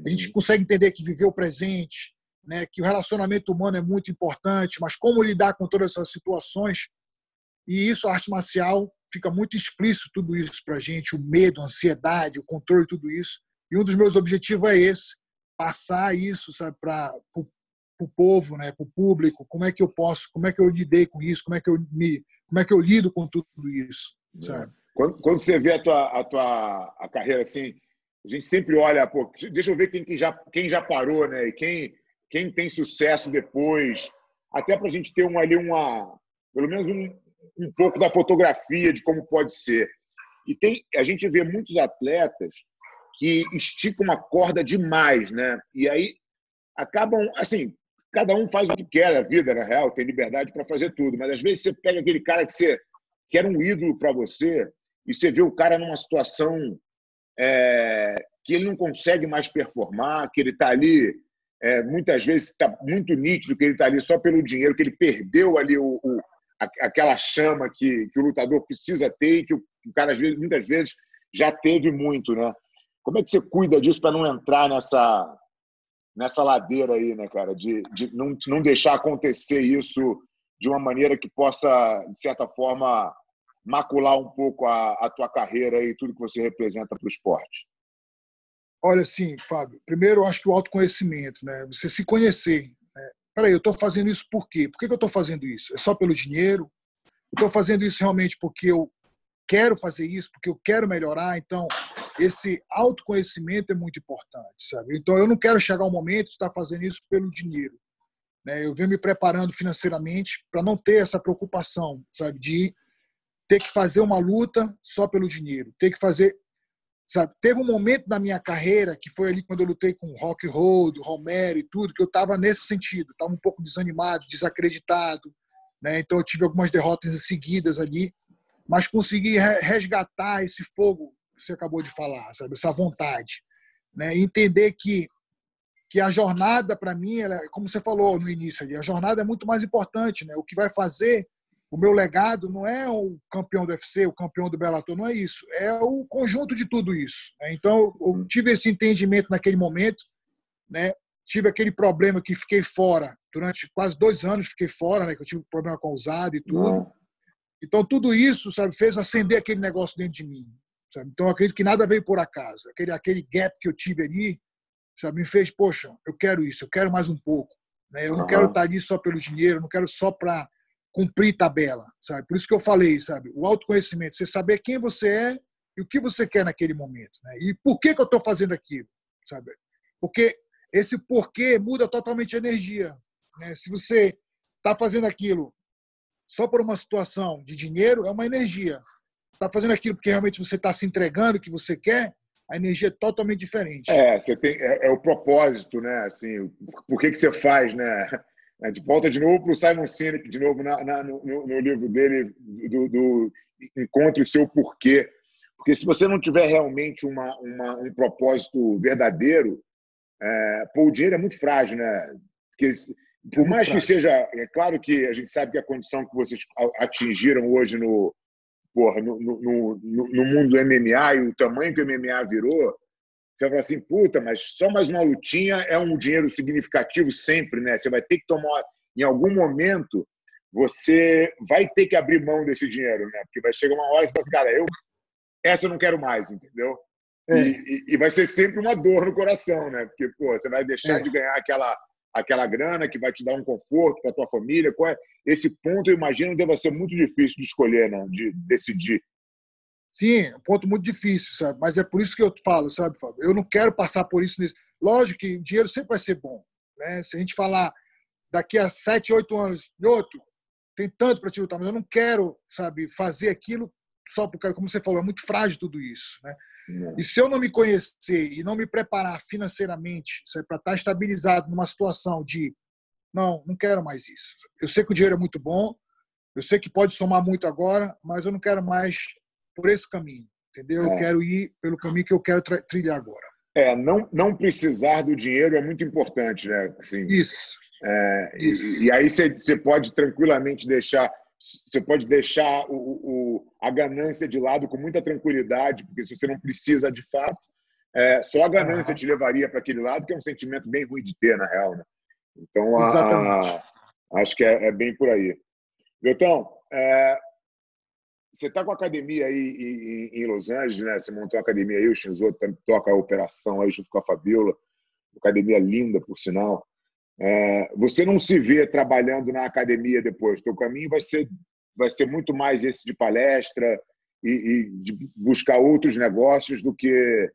A gente uhum. consegue entender que viver o presente, né? Que o relacionamento humano é muito importante, mas como lidar com todas essas situações. E isso, a arte marcial, fica muito explícito tudo isso para a gente, o medo, a ansiedade, o controle, tudo isso. E um dos meus objetivos é esse, passar isso para o povo, né, para o público, como é que eu posso, como é que eu lidei com isso, como é que eu me, como é que eu lido com tudo isso, sabe? Quando, quando você vê a tua, a tua a carreira assim, a gente sempre olha, pô, deixa eu ver quem, quem, já, quem já parou, né? E quem, quem tem sucesso depois, até para a gente ter um, ali uma, pelo menos um, um pouco da fotografia de como pode ser. E tem, a gente vê muitos atletas que esticam uma corda demais, né? E aí acabam, assim, cada um faz o que quer a vida, na real, tem liberdade para fazer tudo, mas às vezes você pega aquele cara que, você, que era um ídolo para você e você vê o cara numa situação é, que ele não consegue mais performar, que ele está ali, é, muitas vezes está muito nítido que ele está ali só pelo dinheiro, que ele perdeu ali o, o aquela chama que, que o lutador precisa ter e que o, o cara, vezes, muitas vezes, já teve muito, né? Como é que você cuida disso para não entrar nessa, nessa ladeira aí, né, cara? De, de não, não deixar acontecer isso de uma maneira que possa, de certa forma, macular um pouco a, a tua carreira e tudo que você representa para o esporte? Olha, assim, Fábio, primeiro eu acho que o autoconhecimento, né? Você se conhecer. Peraí, eu estou fazendo isso por quê? Por que, que eu estou fazendo isso? É só pelo dinheiro? Estou fazendo isso realmente porque eu quero fazer isso, porque eu quero melhorar? Então, esse autoconhecimento é muito importante, sabe? Então, eu não quero chegar ao momento de estar fazendo isso pelo dinheiro. Né? Eu venho me preparando financeiramente para não ter essa preocupação, sabe? De ter que fazer uma luta só pelo dinheiro, ter que fazer Sabe? Teve um momento na minha carreira que foi ali quando eu lutei com Rock Road, Romero e tudo, que eu estava nesse sentido, estava um pouco desanimado, desacreditado, né? Então eu tive algumas derrotas seguidas ali, mas consegui resgatar esse fogo que você acabou de falar, sabe? Essa vontade, né? E entender que que a jornada para mim, ela, como você falou no início a jornada é muito mais importante, né? O que vai fazer o meu legado não é o campeão do UFC, o campeão do Bellator, não é isso. É o conjunto de tudo isso. Né? Então, eu tive esse entendimento naquele momento, né? tive aquele problema que fiquei fora durante quase dois anos, fiquei fora, né? que eu tive problema com usado e tudo. Não. Então, tudo isso sabe, fez acender aquele negócio dentro de mim. Sabe? Então, acredito que nada veio por acaso. Aquele, aquele gap que eu tive ali sabe, me fez, poxa, eu quero isso, eu quero mais um pouco. Né? Eu não uhum. quero estar ali só pelo dinheiro, eu não quero só para cumprir tabela, sabe? Por isso que eu falei, sabe? O autoconhecimento, você saber quem você é e o que você quer naquele momento, né? E por que que eu estou fazendo aquilo, sabe? Porque esse porquê muda totalmente a energia, né? Se você está fazendo aquilo só por uma situação de dinheiro, é uma energia. Está fazendo aquilo porque realmente você está se entregando o que você quer, a energia é totalmente diferente. É, você tem, é, é, o propósito, né? Assim, por que, que você faz, né? A gente volta de novo para o Simon Sinek, de novo na, na, no, no, livro dele, do, do Encontre o Seu Porquê. Porque se você não tiver realmente uma, uma um propósito verdadeiro, é, pô, o dinheiro é muito frágil, né? Porque, por é mais frágil. que seja. É claro que a gente sabe que a condição que vocês atingiram hoje no, porra, no, no, no, no mundo do MMA e o tamanho que o MMA virou, você vai falar assim, puta, mas só mais uma lutinha é um dinheiro significativo sempre, né? Você vai ter que tomar, em algum momento, você vai ter que abrir mão desse dinheiro, né? Porque vai chegar uma hora e você fala assim, cara, eu, essa eu não quero mais, entendeu? É. E, e, vai ser sempre uma dor no coração, né? Porque, pô, você vai deixar é. de ganhar aquela, aquela grana que vai te dar um conforto para tua família. Qual é? Esse ponto, eu imagino, deve ser muito difícil de escolher, não? De decidir. Sim, é um ponto muito difícil, sabe? Mas é por isso que eu falo, sabe, Fábio? Eu não quero passar por isso. Lógico que o dinheiro sempre vai ser bom. Né? Se a gente falar daqui a sete, oito anos, outro, tem tanto para te lutar, mas eu não quero, sabe, fazer aquilo só porque, como você falou, é muito frágil tudo isso. Né? E se eu não me conhecer e não me preparar financeiramente para estar estabilizado numa situação de não, não quero mais isso. Eu sei que o dinheiro é muito bom, eu sei que pode somar muito agora, mas eu não quero mais por esse caminho, entendeu? É. Eu quero ir pelo caminho que eu quero trilhar agora. É, não, não precisar do dinheiro é muito importante, né? Assim, isso. É, isso. E, e, aí você pode tranquilamente deixar, você pode deixar o, o, a ganância de lado com muita tranquilidade, porque se você não precisa de fato, é, só a ganância te levaria para aquele lado, que é um sentimento bem ruim de ter, na real, né? Então, a, a, acho que é, é, bem por aí. Então, é, você está com a academia aí em, Los Angeles, né? Você montou a academia aí, o Shinzo toca a operação aí junto com a Fabiola, academia linda, por sinal. É, você não se vê trabalhando na academia depois. Teu caminho vai ser, vai ser muito mais esse de palestra e, e de buscar outros negócios do que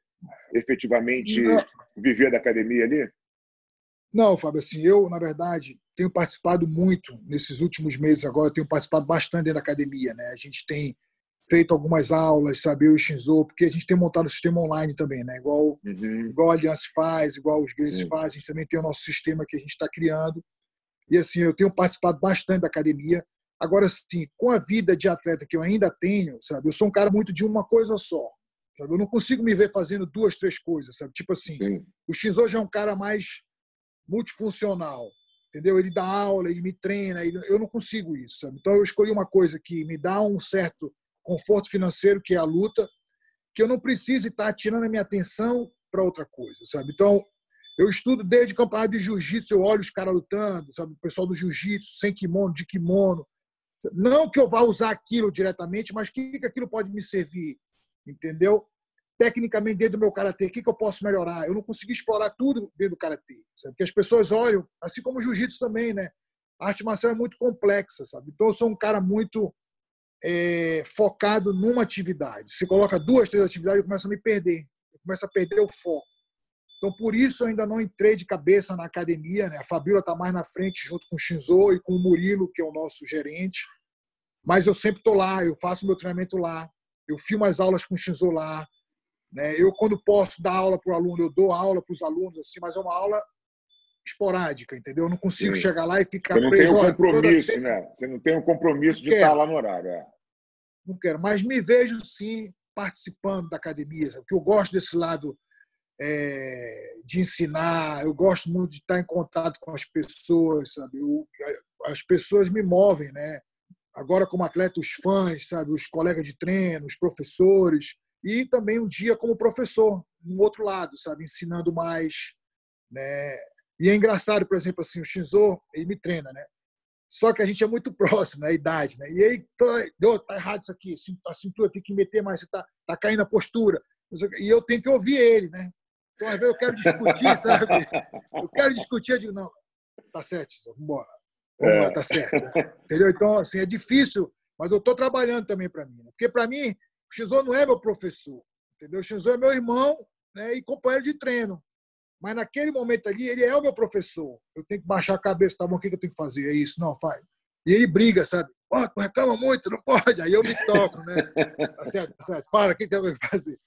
efetivamente não. viver da academia ali? Não, Fábio, assim, eu, na verdade, tenho participado muito nesses últimos meses agora, tenho participado bastante da academia, né? A gente tem feito algumas aulas, sabe, eu e o Shinzo, porque a gente tem montado o sistema online também, né? Igual, uhum. igual a Aliança faz, igual os Grace uhum. fazem, a gente também tem o nosso sistema que a gente está criando. E assim, eu tenho participado bastante da academia. Agora, sim, com a vida de atleta que eu ainda tenho, sabe, eu sou um cara muito de uma coisa só. Sabe? Eu não consigo me ver fazendo duas, três coisas, sabe? Tipo assim, sim. o Shinzo já é um cara mais multifuncional entendeu? Ele dá aula, ele me treina, ele... eu não consigo isso. Sabe? Então eu escolhi uma coisa que me dá um certo conforto financeiro, que é a luta, que eu não precise estar tirando a minha atenção para outra coisa, sabe? Então eu estudo desde campeonato de jiu-jitsu, eu olho os caras lutando, sabe? O pessoal do jiu-jitsu, sem kimono, de kimono, Não que eu vá usar aquilo diretamente, mas que, que aquilo pode me servir, entendeu? Tecnicamente, dentro do meu karatê, o que, que eu posso melhorar? Eu não consegui explorar tudo dentro do karatê, sabe? Porque as pessoas olham, assim como o jiu-jitsu também, né? A arte marcial é muito complexa, sabe? Então, eu sou um cara muito é, focado numa atividade. Se coloca duas, três atividades, eu começo a me perder. Eu começo a perder o foco. Então, por isso, eu ainda não entrei de cabeça na academia. Né? A Fabíola está mais na frente, junto com o Shinzo e com o Murilo, que é o nosso gerente. Mas eu sempre estou lá, eu faço meu treinamento lá, eu filmo as aulas com o Shinzo lá. Né? Eu, quando posso dar aula para o aluno, eu dou aula para os alunos, assim, mas é uma aula esporádica, entendeu? Eu não consigo Sim. chegar lá e ficar Você não preso. Tem um compromisso, né? Você não tem um compromisso de estar lá no horário. É. Não quero, mas me vejo sim participando da academia, porque eu gosto desse lado é, de ensinar, eu gosto muito de estar em contato com as pessoas, sabe? Eu, as pessoas me movem, né? Agora como atleta, os fãs, sabe? Os colegas de treino, os professores e também um dia como professor, no outro lado, sabe? Ensinando mais, né? E é engraçado, por exemplo, assim, o Shinzo, ele me treina, né? Só que a gente é muito próximo, né? A idade, né? E aí, tá, tá errado isso aqui, a cintura tem que meter mais, você tá, tá caindo a postura. E eu tenho que ouvir ele, né? Então, às vezes, eu quero discutir, sabe? Eu quero discutir, eu digo, não, tá certo, vamos embora. Vamos lá, é. tá certo. Né? Entendeu? Então, assim, é difícil, mas eu estou trabalhando também para mim. Né? Porque, para mim, Shinzo não é meu professor, entendeu? O Shinzo é meu irmão né, e companheiro de treino. Mas naquele momento ali, ele é o meu professor. Eu tenho que baixar a cabeça, tá bom? O que eu tenho que fazer? É isso, não, faz. E ele briga, sabe? Pô, tu reclama muito, não pode. Aí eu me toco, né? Tá certo, tá certo. Fala, o que eu vou fazer?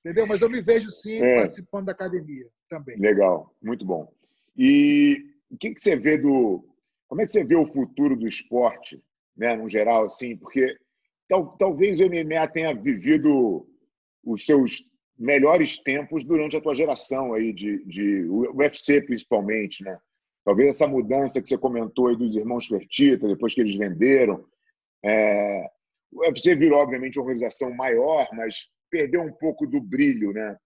Entendeu? Mas eu me vejo sim é. participando da academia também. Legal, muito bom. E o que, que você vê do. Como é que você vê o futuro do esporte, né, no geral, assim? Porque tal, talvez o MMA tenha vivido os seus melhores tempos durante a tua geração aí de, de UFC principalmente, né? Talvez essa mudança que você comentou aí dos irmãos Fertita, depois que eles venderam, é... o UFC virou obviamente uma organização maior, mas perdeu um pouco do brilho, né?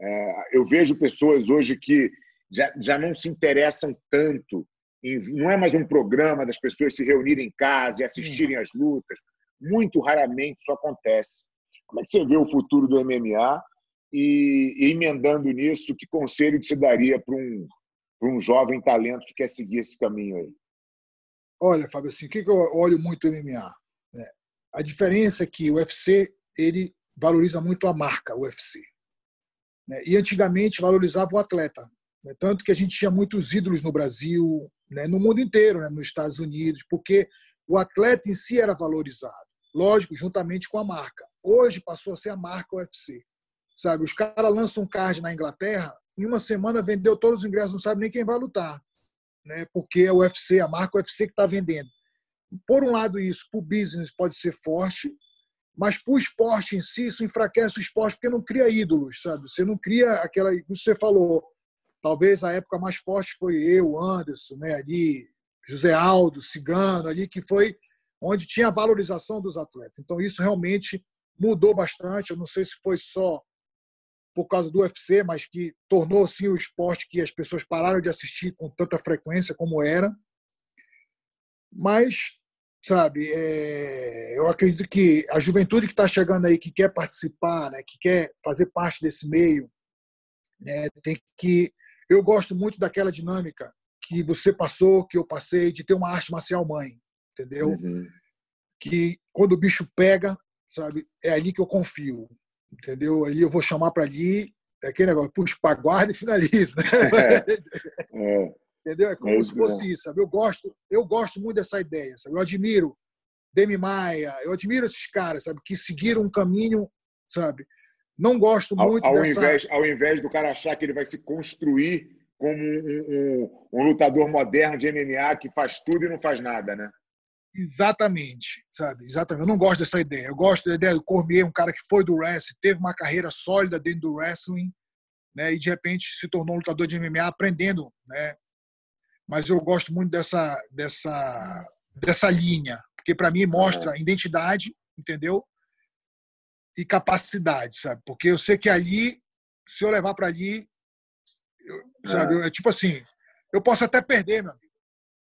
É, eu vejo pessoas hoje que já, já não se interessam tanto, em, não é mais um programa das pessoas se reunirem em casa e assistirem às lutas. Muito raramente isso acontece. Como é que você vê o futuro do MMA e, e emendando nisso, que conselho você daria para um, um jovem talento que quer seguir esse caminho aí? Olha, Fábio, assim, o que eu olho muito o MMA? Né? A diferença é que o UFC ele valoriza muito a marca UFC. Né? E antigamente valorizava o atleta. Né? Tanto que a gente tinha muitos ídolos no Brasil, né? no mundo inteiro, né? nos Estados Unidos, porque o atleta em si era valorizado. Lógico, juntamente com a marca. Hoje passou a ser a marca UFC. Sabe, os caras lançam um card na Inglaterra, em uma semana vendeu todos os ingressos, não sabe nem quem vai lutar. Né? Porque é o UFC, a marca UFC que está vendendo. Por um lado, isso, para o business, pode ser forte, mas para o esporte em si, isso enfraquece o esporte porque não cria ídolos, sabe? Você não cria aquela. Como você falou, talvez a época mais forte foi eu, Anderson, né? ali, José Aldo, Cigano, ali, que foi onde tinha a valorização dos atletas. Então, isso realmente mudou bastante. Eu não sei se foi só por causa do UFC, mas que tornou assim o esporte que as pessoas pararam de assistir com tanta frequência como era. Mas sabe? É, eu acredito que a juventude que está chegando aí, que quer participar, né, que quer fazer parte desse meio, né, tem que. Eu gosto muito daquela dinâmica que você passou, que eu passei, de ter uma arte marcial mãe, entendeu? Uhum. Que quando o bicho pega, sabe, é ali que eu confio, entendeu? Ali eu vou chamar para ali, é aquele negócio, puxa para guarda e finaliza, né? É. é. Entendeu? É como é se fosse isso, sabe? Eu gosto, eu gosto muito dessa ideia, sabe? Eu admiro Demi Maia, eu admiro esses caras, sabe? Que seguiram um caminho, sabe? Não gosto muito ao, ao dessa... Invés, ao invés do cara achar que ele vai se construir como um, um, um, lutador moderno de MMA que faz tudo e não faz nada, né? Exatamente, sabe? Exatamente. Eu não gosto dessa ideia. Eu gosto da ideia do Cormier, um cara que foi do wrestling, teve uma carreira sólida dentro do wrestling, né? E de repente se tornou um lutador de MMA aprendendo, né? mas eu gosto muito dessa, dessa, dessa linha, porque para mim mostra identidade, entendeu? E capacidade, sabe? Porque eu sei que ali, se eu levar para ali, eu, sabe? É. tipo assim, eu posso até perder, meu amigo.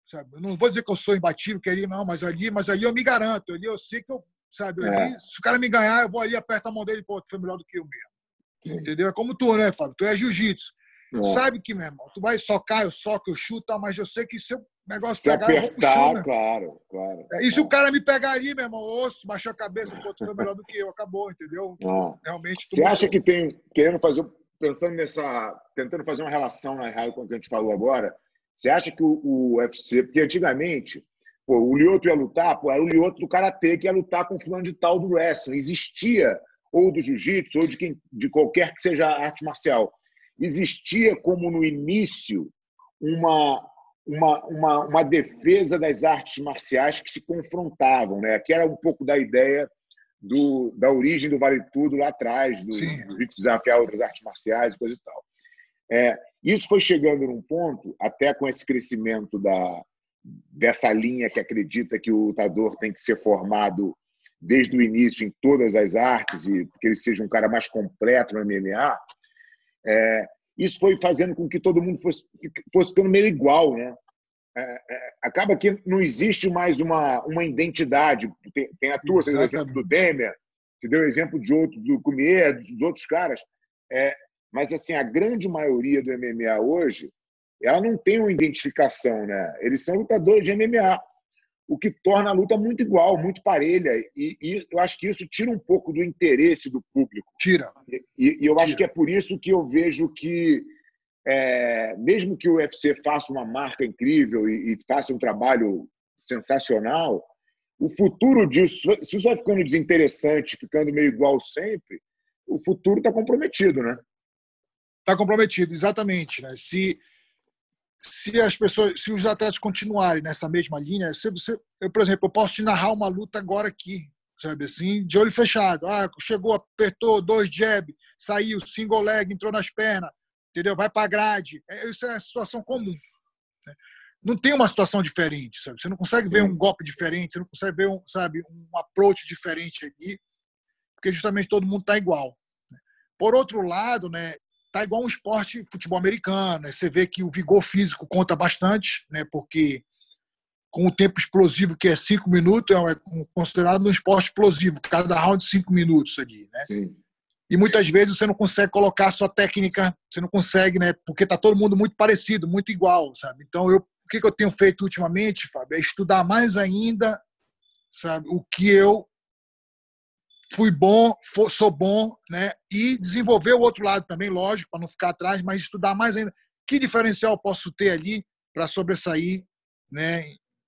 Sabe? Eu não vou dizer que eu sou imbatível, que ali não, mas ali, mas ali eu me garanto. Ali eu sei que eu, sabe? Ali, é. Se o cara me ganhar, eu vou ali, aperto a mão dele, pô, tu foi melhor do que eu mesmo. Entendeu? É como tu, né, Fábio? Tu é jiu-jitsu. É. Sabe que, meu irmão, tu vai socar, eu soco, eu chuto, mas eu sei que se eu negócio se pegar, apertar, eu vou claro, claro. É, e se o cara me pegar ali, meu irmão, osso, baixou a cabeça, pô, tu foi melhor do que eu, acabou, entendeu? Ah. Realmente. Você acha que tem, querendo fazer, pensando nessa, tentando fazer uma relação na real com o que a gente falou agora, você acha que o, o UFC, porque antigamente, pô, o Lioto ia lutar, pô, era o Lioto do Karatê que ia lutar com o fulano de tal do wrestling, existia, ou do jiu-jitsu, ou de, quem, de qualquer que seja arte marcial, existia como no início uma uma, uma, uma defesa das artes marciais que se confrontavam, né? que era um pouco da ideia do, da origem do Vale Tudo lá atrás, do, do desafiar outras artes marciais e coisa e tal. É, isso foi chegando num ponto, até com esse crescimento da, dessa linha que acredita que o lutador tem que ser formado desde o início em todas as artes e que ele seja um cara mais completo no MMA, é, isso foi fazendo com que todo mundo fosse, fosse ficando meio igual, né? É, é, acaba que não existe mais uma, uma identidade. Tem, tem a tua, tem o exemplo do Demer, que deu exemplo de outro, do Cumier, dos outros caras. É, mas assim, a grande maioria do MMA hoje, ela não tem uma identificação, né? Eles são lutadores de MMA o que torna a luta muito igual, muito parelha. E, e, eu acho que isso tira um pouco do interesse do público. Tira. E, e eu Tira. acho que é por isso que eu vejo que, é, mesmo que o UFC faça uma marca incrível e, faça um trabalho sensacional, o futuro disso, se isso vai ficando desinteressante, ficando meio igual sempre, o futuro está comprometido, né? Está comprometido, exatamente. Né? Se se as pessoas, se os atletas continuarem nessa mesma linha, se você, eu, por exemplo, eu posso te narrar uma luta agora aqui, sabe assim, de olho fechado. Ah, chegou, apertou, dois jab, saiu, single leg, entrou nas pernas, entendeu? Vai para grade. É, isso é a situação comum. Né? Não tem uma situação diferente, sabe? Você não consegue ver um golpe diferente, você não consegue ver um, sabe, um approach diferente aqui, porque justamente todo mundo está igual. Né? Por outro lado, né, tá igual um esporte futebol americano. Né? Você vê que o vigor físico conta bastante, né? Porque com o tempo explosivo que é cinco minutos é considerado um esporte explosivo, cada round cinco minutos ali, né? Sim. E muitas vezes você não consegue colocar a sua técnica, você não consegue, né? Porque tá todo mundo muito parecido, muito igual, sabe? Então eu, o que, que eu tenho feito ultimamente, Fábio, é estudar mais ainda, sabe? O que eu fui bom, sou bom, né? E desenvolver o outro lado também, lógico, para não ficar atrás, mas estudar mais ainda. Que diferencial posso ter ali para sobressair, né?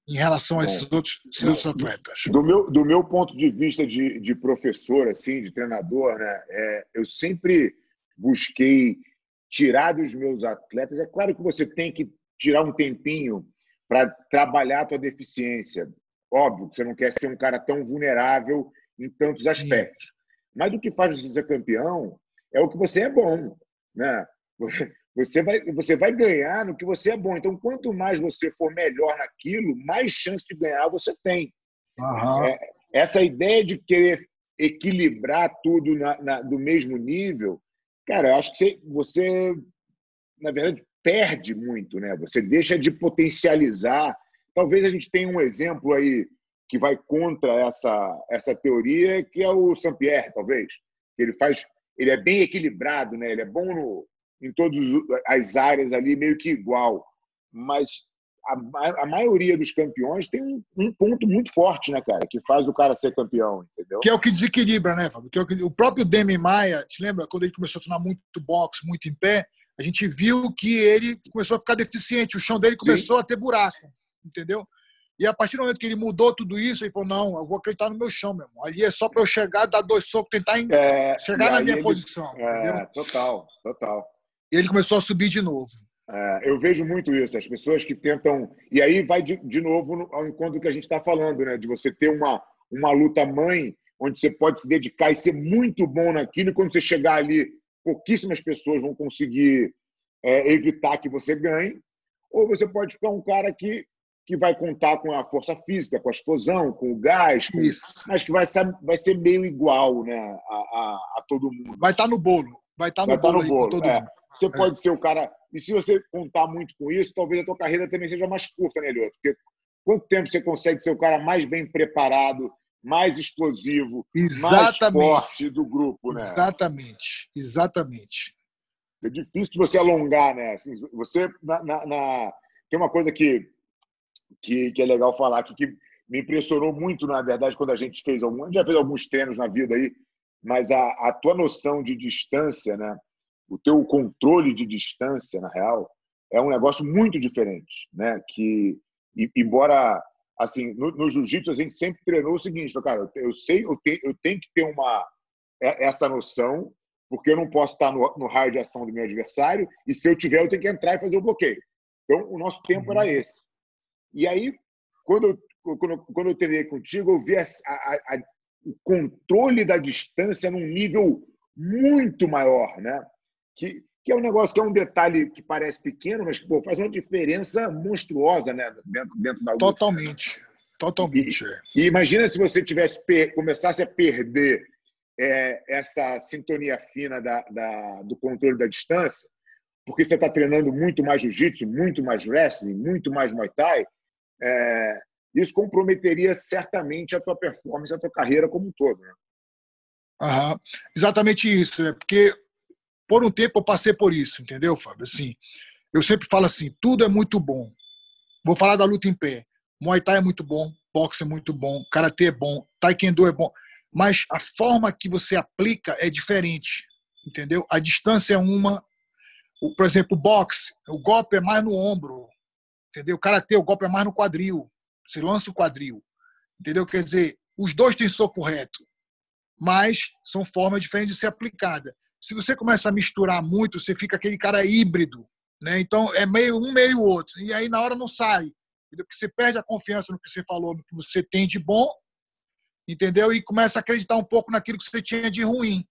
Em relação a esses outros, esses outros atletas. Do meu, do meu ponto de vista de, de professor, assim, de treinador, né? É, eu sempre busquei tirar dos meus atletas. É claro que você tem que tirar um tempinho para trabalhar a tua deficiência. Óbvio, você não quer ser um cara tão vulnerável em tantos aspectos. Mas o que faz você ser campeão é o que você é bom, né? Você vai, você vai ganhar no que você é bom. Então, quanto mais você for melhor naquilo, mais chance de ganhar você tem. Uhum. É, essa ideia de querer equilibrar tudo na, na, do mesmo nível, cara, eu acho que você, você, na verdade, perde muito, né? Você deixa de potencializar. Talvez a gente tenha um exemplo aí que vai contra essa, essa teoria, que é o Saint-Pierre, talvez. Ele faz, ele é bem equilibrado, né? Ele é bom no, em todas as áreas ali, meio que igual. Mas a, a maioria dos campeões tem um, um, ponto muito forte, né, cara? Que faz o cara ser campeão, entendeu? Que é o que desequilibra, né, Fábio? Que é o, que, o próprio Demi Maia, te lembra? Quando ele começou a treinar muito boxe, muito em pé, a gente viu que ele começou a ficar deficiente, o chão dele começou Sim. a ter buraco, entendeu? E a partir do momento que ele mudou tudo isso, ele falou: não, eu vou acreditar no meu chão, meu irmão. Ali é só para eu chegar, dar dois socos, tentar é, chegar na minha ele, posição. É, total, total. E ele começou a subir de novo. É, eu vejo muito isso, as pessoas que tentam. E aí vai de, de novo ao encontro que a gente está falando, né? De você ter uma, uma luta mãe, onde você pode se dedicar e ser muito bom naquilo, e quando você chegar ali, pouquíssimas pessoas vão conseguir é, evitar que você ganhe. Ou você pode ficar um cara que que vai contar com a força física, com a explosão, com o gás, com... mas que vai ser, vai ser meio igual né, a, a, a todo mundo. Vai estar tá no bolo. Vai estar tá no, bolo, tá no bolo. todo é. mundo. Você é. pode ser o cara. E se você contar muito com isso, talvez a tua carreira também seja mais curta, né, Lioto? Porque quanto tempo você consegue ser o cara mais bem preparado, mais explosivo, exatamente. mais forte do grupo, né? Exatamente, exatamente. É difícil você alongar, né? Assim, você na, na, na... tem uma coisa que que, que é legal falar aqui, que me impressionou muito, na verdade, quando a gente fez algum, já fez alguns treinos na vida aí, mas a, a tua noção de distância, né? O teu controle de distância, na real, é um negócio muito diferente, né? Que, embora, assim, no, no jiu-jitsu a gente sempre treinou o seguinte, cara, eu, sei, eu, te, eu tenho que ter uma é, essa noção, porque eu não posso estar no, no raio de ação do meu adversário, e se eu tiver, eu tenho que entrar e fazer o bloqueio. Então, o nosso tempo era uhum. esse. E aí, quando eu, quando, quando eu treinei contigo, eu vi a, a, a, o controle da distância num nível muito maior, né? Que, que é um negócio que é um detalhe que parece pequeno, mas que pô, faz uma diferença monstruosa né? dentro, dentro da luta. Totalmente. Totalmente. E, e imagina se você tivesse começasse a perder é, essa sintonia fina da, da, do controle da distância, porque você está treinando muito mais jiu-jitsu, muito mais wrestling, muito mais muay thai, é, isso comprometeria certamente a tua performance, a tua carreira como um todo. Né? Uhum. Exatamente isso, né? porque por um tempo eu passei por isso, entendeu, Fábio? Assim, eu sempre falo assim, tudo é muito bom. Vou falar da luta em pé. Muay Thai é muito bom, boxe é muito bom, karatê é bom, taekwondo é bom, mas a forma que você aplica é diferente, entendeu? A distância é uma, por exemplo, o boxe, o golpe é mais no ombro, entendeu? Karatê, o golpe é mais no quadril, você lança o quadril, entendeu? Quer dizer, os dois têm soco reto, mas são formas diferentes de ser aplicada. Se você começa a misturar muito, você fica aquele cara híbrido, né? Então é meio um meio outro e aí na hora não sai, entendeu? Porque você perde a confiança no que você falou, no que você tem de bom, entendeu? E começa a acreditar um pouco naquilo que você tinha de ruim.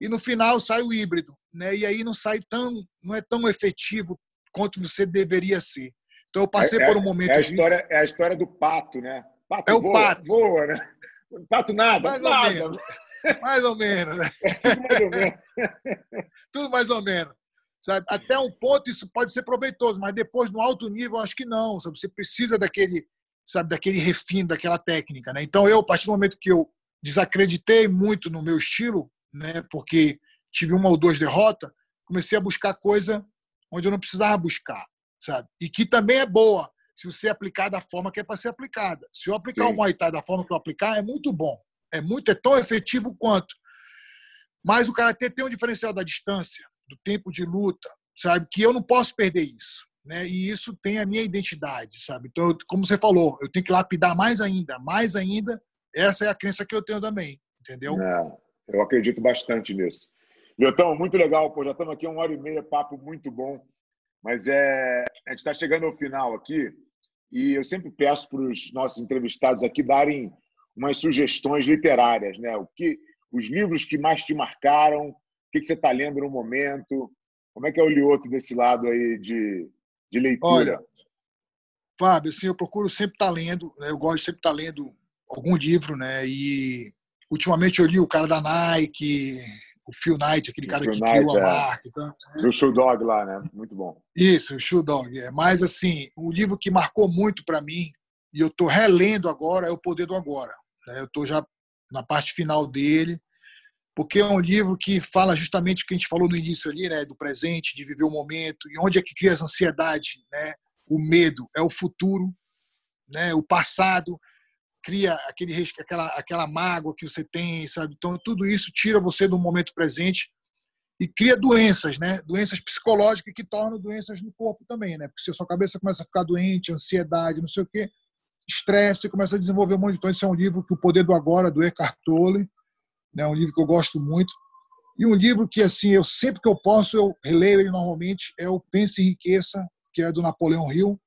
E no final sai o híbrido, né? E aí não sai tão, não é tão efetivo quanto você deveria ser. Então eu passei é, por um momento. É a, história, disso. é a história do pato, né? Pato é o voa, pato. Voa, né? Pato nada. Mais nada. ou menos. Mais ou menos. Né? Tudo mais ou menos. Tudo mais ou menos. Sabe? Até um ponto isso pode ser proveitoso, mas depois no alto nível acho que não. Sabe? Você precisa daquele, sabe, daquele refino, daquela técnica. Né? Então eu, a partir do momento que eu desacreditei muito no meu estilo, né, porque tive uma ou duas derrotas, comecei a buscar coisa onde eu não precisava buscar sabe? E que também é boa se você aplicar da forma que é para ser aplicada. Se eu aplicar Sim. o Muay Thai da forma que eu aplicar, é muito bom. É muito, é tão efetivo quanto. Mas o karatê tem um diferencial da distância, do tempo de luta, sabe? Que eu não posso perder isso, né? E isso tem a minha identidade, sabe? Então, como você falou, eu tenho que lapidar mais ainda, mais ainda. Essa é a crença que eu tenho também, entendeu? É, eu acredito bastante nisso. Leotão, muito legal, pô, já estamos aqui uma hora e meia, papo muito bom. Mas é, a gente está chegando ao final aqui e eu sempre peço para os nossos entrevistados aqui darem umas sugestões literárias, né? O que, os livros que mais te marcaram, o que, que você está lendo no momento, como é que é o Lioto desse lado aí de, de leitura? Olha, Fábio, assim, eu procuro sempre estar tá lendo, né? eu gosto de sempre estar tá lendo algum livro, né? E ultimamente eu li o cara da Nike, o Phil Knight, aquele cara Phil que Knight, criou a é. marca. Então? O Shoe Dog lá, né? Muito bom. Isso, o Shoe Dog. É. Mas, assim, o livro que marcou muito para mim, e eu estou relendo agora, é O Poder do Agora. Né? Eu estou já na parte final dele, porque é um livro que fala justamente o que a gente falou no início ali, né? Do presente, de viver o momento, e onde é que cria essa ansiedade, né? O medo é o futuro, né? O passado cria aquele, aquela, aquela mágoa que você tem, sabe? Então, tudo isso tira você do momento presente e cria doenças, né? Doenças psicológicas que tornam doenças no corpo também, né? Porque se a sua cabeça começa a ficar doente, ansiedade, não sei o quê, estresse, começa a desenvolver um monte de coisa. Esse é um livro que O Poder do Agora, do Eckhart Tolle, né? um livro que eu gosto muito. E um livro que, assim, eu sempre que eu posso, eu releio ele normalmente, é o Pense e Enriqueça, que é do Napoleão Hill,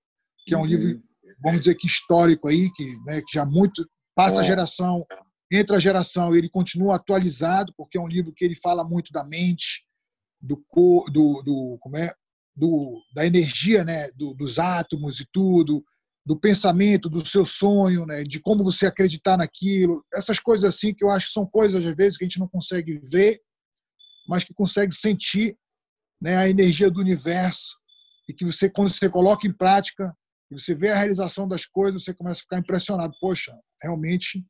que é um uhum. livro vamos dizer que histórico aí, que, né, que já muito passa a é. geração, entra a geração, ele continua atualizado, porque é um livro que ele fala muito da mente, do, do, do como é, do, da energia, né, do, dos átomos e tudo, do pensamento, do seu sonho, né? de como você acreditar naquilo. Essas coisas assim que eu acho que são coisas, às vezes, que a gente não consegue ver, mas que consegue sentir né? a energia do universo. E que você, quando você coloca em prática, você vê a realização das coisas, você começa a ficar impressionado. Poxa, realmente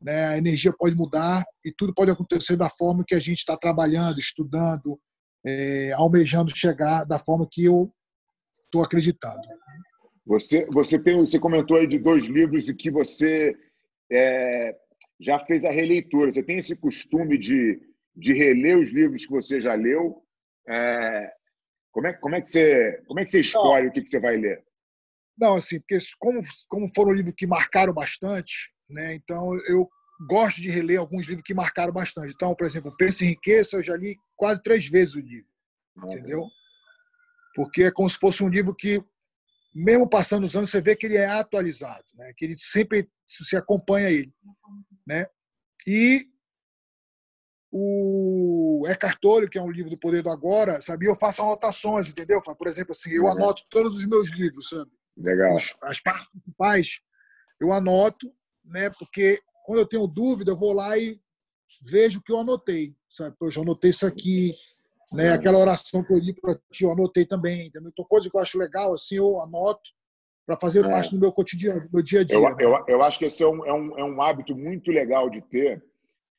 né, a energia pode mudar e tudo pode acontecer da forma que a gente está trabalhando, estudando, é, almejando chegar, da forma que eu estou acreditado. Você, você, tem, você comentou aí de dois livros e que você é, já fez a releitura. Você tem esse costume de, de reler os livros que você já leu? É, como, é, como, é que você, como é que você escolhe Não. o que, que você vai ler? Não, assim, porque como, como foram livros que marcaram bastante, né? Então eu gosto de reler alguns livros que marcaram bastante. Então, por exemplo, Pense em Riqueza, eu já li quase três vezes o livro, entendeu? Porque é como se fosse um livro que mesmo passando os anos, você vê que ele é atualizado, né? que ele sempre se acompanha ele. Né? E o Eckhart Tolle, que é um livro do Poder do Agora, sabe? Eu faço anotações, entendeu? Por exemplo, assim, eu anoto todos os meus livros, sabe? Legal. As partes principais eu anoto, né? Porque quando eu tenho dúvida, eu vou lá e vejo o que eu anotei, sabe? Eu já anotei isso aqui, né? Aquela oração que eu li para ti, eu anotei também. Entendeu? Então, coisa que eu acho legal, assim, eu anoto para fazer é. parte do meu cotidiano, do meu dia a dia. Eu, né? eu, eu, acho que esse é um, é, um, é um hábito muito legal de ter.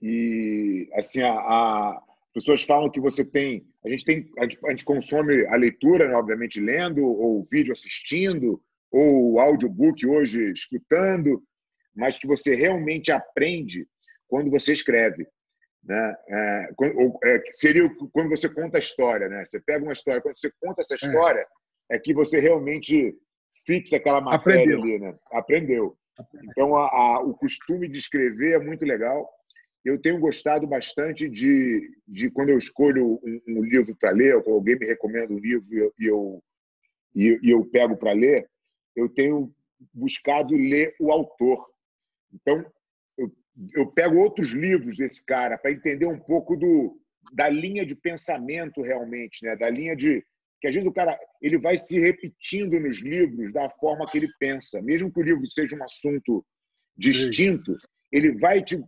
E, assim, a, a pessoas falam que você tem. A gente, tem, a gente, a gente consome a leitura, né, obviamente, lendo, ou vídeo assistindo, ou audiobook hoje escutando, mas que você realmente aprende quando você escreve. Né? É, é, seria quando você conta a história, né? Você pega uma história, quando você conta essa é. história, é, é que você realmente fixa aquela matéria Aprendeu. ali, né? Aprendeu. Então, a, a, o costume de escrever é muito legal. Eu tenho gostado bastante de, de quando eu escolho um, um livro para ler, ou alguém me recomenda um livro e eu, e eu, e eu pego para ler, eu tenho buscado ler o autor. Então, eu pego outros livros desse cara para entender um pouco do, da linha de pensamento realmente, né? Da linha de que às vezes o cara ele vai se repetindo nos livros da forma que ele pensa, mesmo que o livro seja um assunto distinto, ele vai te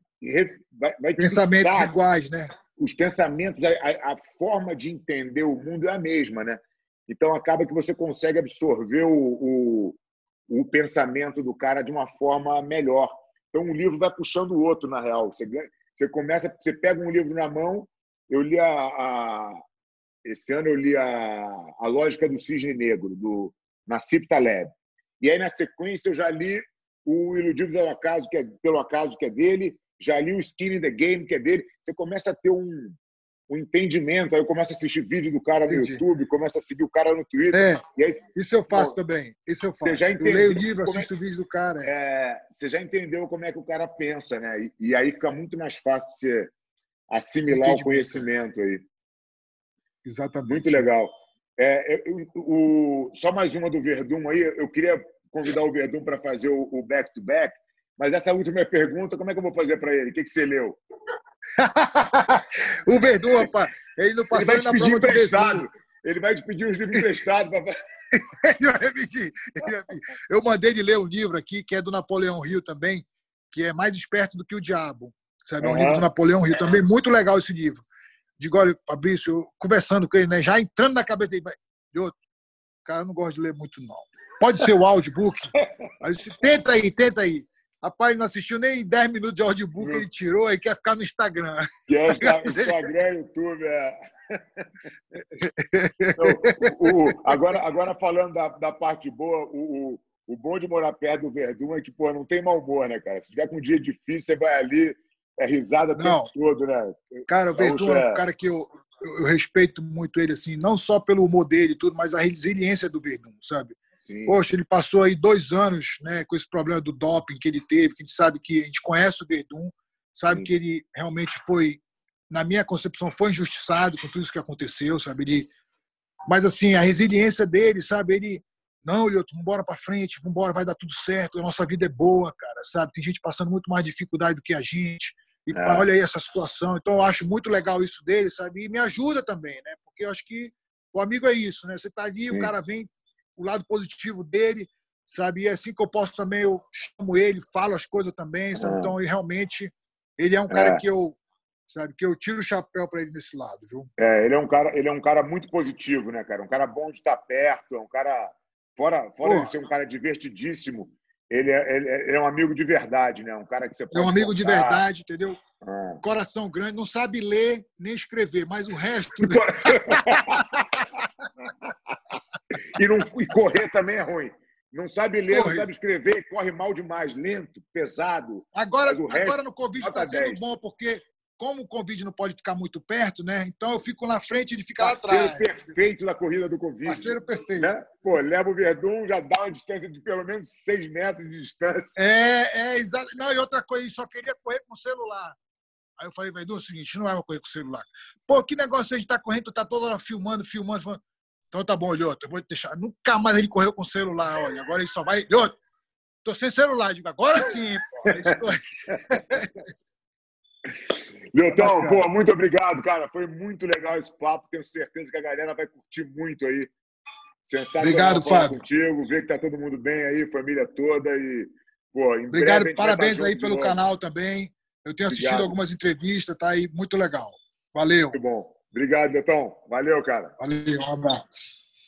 vai, vai pensamentos te iguais, né? Os pensamentos, a, a, forma de entender o mundo é a mesma, né? Então acaba que você consegue absorver o, o, o pensamento do cara de uma forma melhor. Então, um livro vai puxando o outro, na real. Você, você começa, você pega um livro na mão. Eu li a, a esse ano eu li a, a Lógica do Cisne Negro, do Nassib Taleb. E aí, na sequência, eu já li o Iludido pelo Acaso, que é, pelo acaso, que é dele, já li o Skin in the Game, que é dele. Você começa a ter um, o entendimento. Aí eu começo a assistir vídeo do cara no Entendi. YouTube, começo a seguir o cara no Twitter. É, aí, isso eu faço bom, também. Isso eu faço. Você já entendeu eu leio o livro, é assisto é, vídeo do cara. É, você já entendeu como é que o cara pensa, né? E, e aí fica muito mais fácil você assimilar o conhecimento aí. Exatamente. Muito legal. É, eu, o, só mais uma do Verdun aí. Eu queria convidar o Verdun para fazer o back-to-back, -back, mas essa última pergunta, como é que eu vou fazer para ele? O que, que você leu? o Verdun, rapaz, ele não passou ele vai te pedir emprestado. Ele vai te pedir uns livros emprestados. Pra... ele vai pedir. Eu mandei ele ler um livro aqui, que é do Napoleão Rio também, que é Mais Esperto do que o Diabo. Sabe? É um uhum. livro do Napoleão Rio também, muito legal esse livro. Digo, olha, Fabrício, conversando com ele, né, já entrando na cabeça dele, vai, de outro, cara, eu não gosto de ler muito, não. Pode ser o audiobook? Aí, tenta aí, tenta aí. Rapaz, não assistiu nem 10 minutos de audiobook, ele tirou, aí quer ficar no Instagram. Quer ficar no Instagram, YouTube, é. Então, o, agora, agora falando da, da parte boa, o, o, o, bom de morar perto do Verdun é que, pô, não tem mau humor, né, cara? Se tiver com um dia difícil, você vai ali, é risada o tempo todo, né? Cara, o Verdun é um cara que eu, eu, respeito muito ele, assim, não só pelo modelo e tudo, mas a resiliência do Verdun, sabe? Sim. Poxa, ele passou aí dois anos né, com esse problema do doping que ele teve, que a gente sabe que a gente conhece o Verdun, sabe Sim. que ele realmente foi, na minha concepção, foi injustiçado com tudo isso que aconteceu, sabe? Ele, mas assim, a resiliência dele, sabe? Ele, não, Lioto, vamos embora para frente, vamos embora, vai dar tudo certo, a nossa vida é boa, cara, sabe? Tem gente passando muito mais dificuldade do que a gente. E é. olha aí essa situação. Então eu acho muito legal isso dele, sabe? E me ajuda também, né? Porque eu acho que o amigo é isso, né? Você tá ali, Sim. o cara vem o lado positivo dele, sabe? E é assim que eu posso também, eu chamo ele, falo as coisas também, sabe? É. Então, realmente, ele é um cara é. que eu, sabe, que eu tiro o chapéu para ele nesse lado, viu? É, ele é um cara, ele é um cara muito positivo, né, cara? Um cara bom de estar perto, é um cara fora, fora de ser um cara divertidíssimo. Ele é, ele é, um amigo de verdade, né? Um cara que você pode É um amigo contar. de verdade, entendeu? É. Coração grande, não sabe ler nem escrever, mas o resto. e, não, e correr também é ruim. Não sabe ler, corre. não sabe escrever, corre mal demais, lento, pesado. Agora, agora no Covid está sendo bom, porque como o Covid não pode ficar muito perto, né? Então eu fico na frente e ele fica Parceiro lá atrás. perfeito da corrida do Covid. Parceiro perfeito. Né? Pô, leva o Verdun, já dá uma distância de pelo menos seis metros de distância. É, é, exato. Não, e outra coisa, ele só queria correr com o celular. Aí eu falei, Verdun, é o seguinte, não vai correr com o celular. Pô, que negócio a gente tá correndo, tá toda hora filmando, filmando, filmando. Então tá bom, Lhoto, eu vou te deixar. Nunca mais ele correu com o celular, olha. Agora ele só vai. Lhoto, tô sem celular. Digo, agora sim, pô. Leotão, pô, muito obrigado, cara. Foi muito legal esse papo. Tenho certeza que a galera vai curtir muito aí. Sensacional obrigado, Fábio. contigo, ver que tá todo mundo bem aí, família toda. E, pô, obrigado, parabéns aí pelo canal também. Eu tenho assistido obrigado. algumas entrevistas, tá aí muito legal. Valeu. Muito bom. Obrigado, Leotão. Valeu, cara. Valeu, um abraço.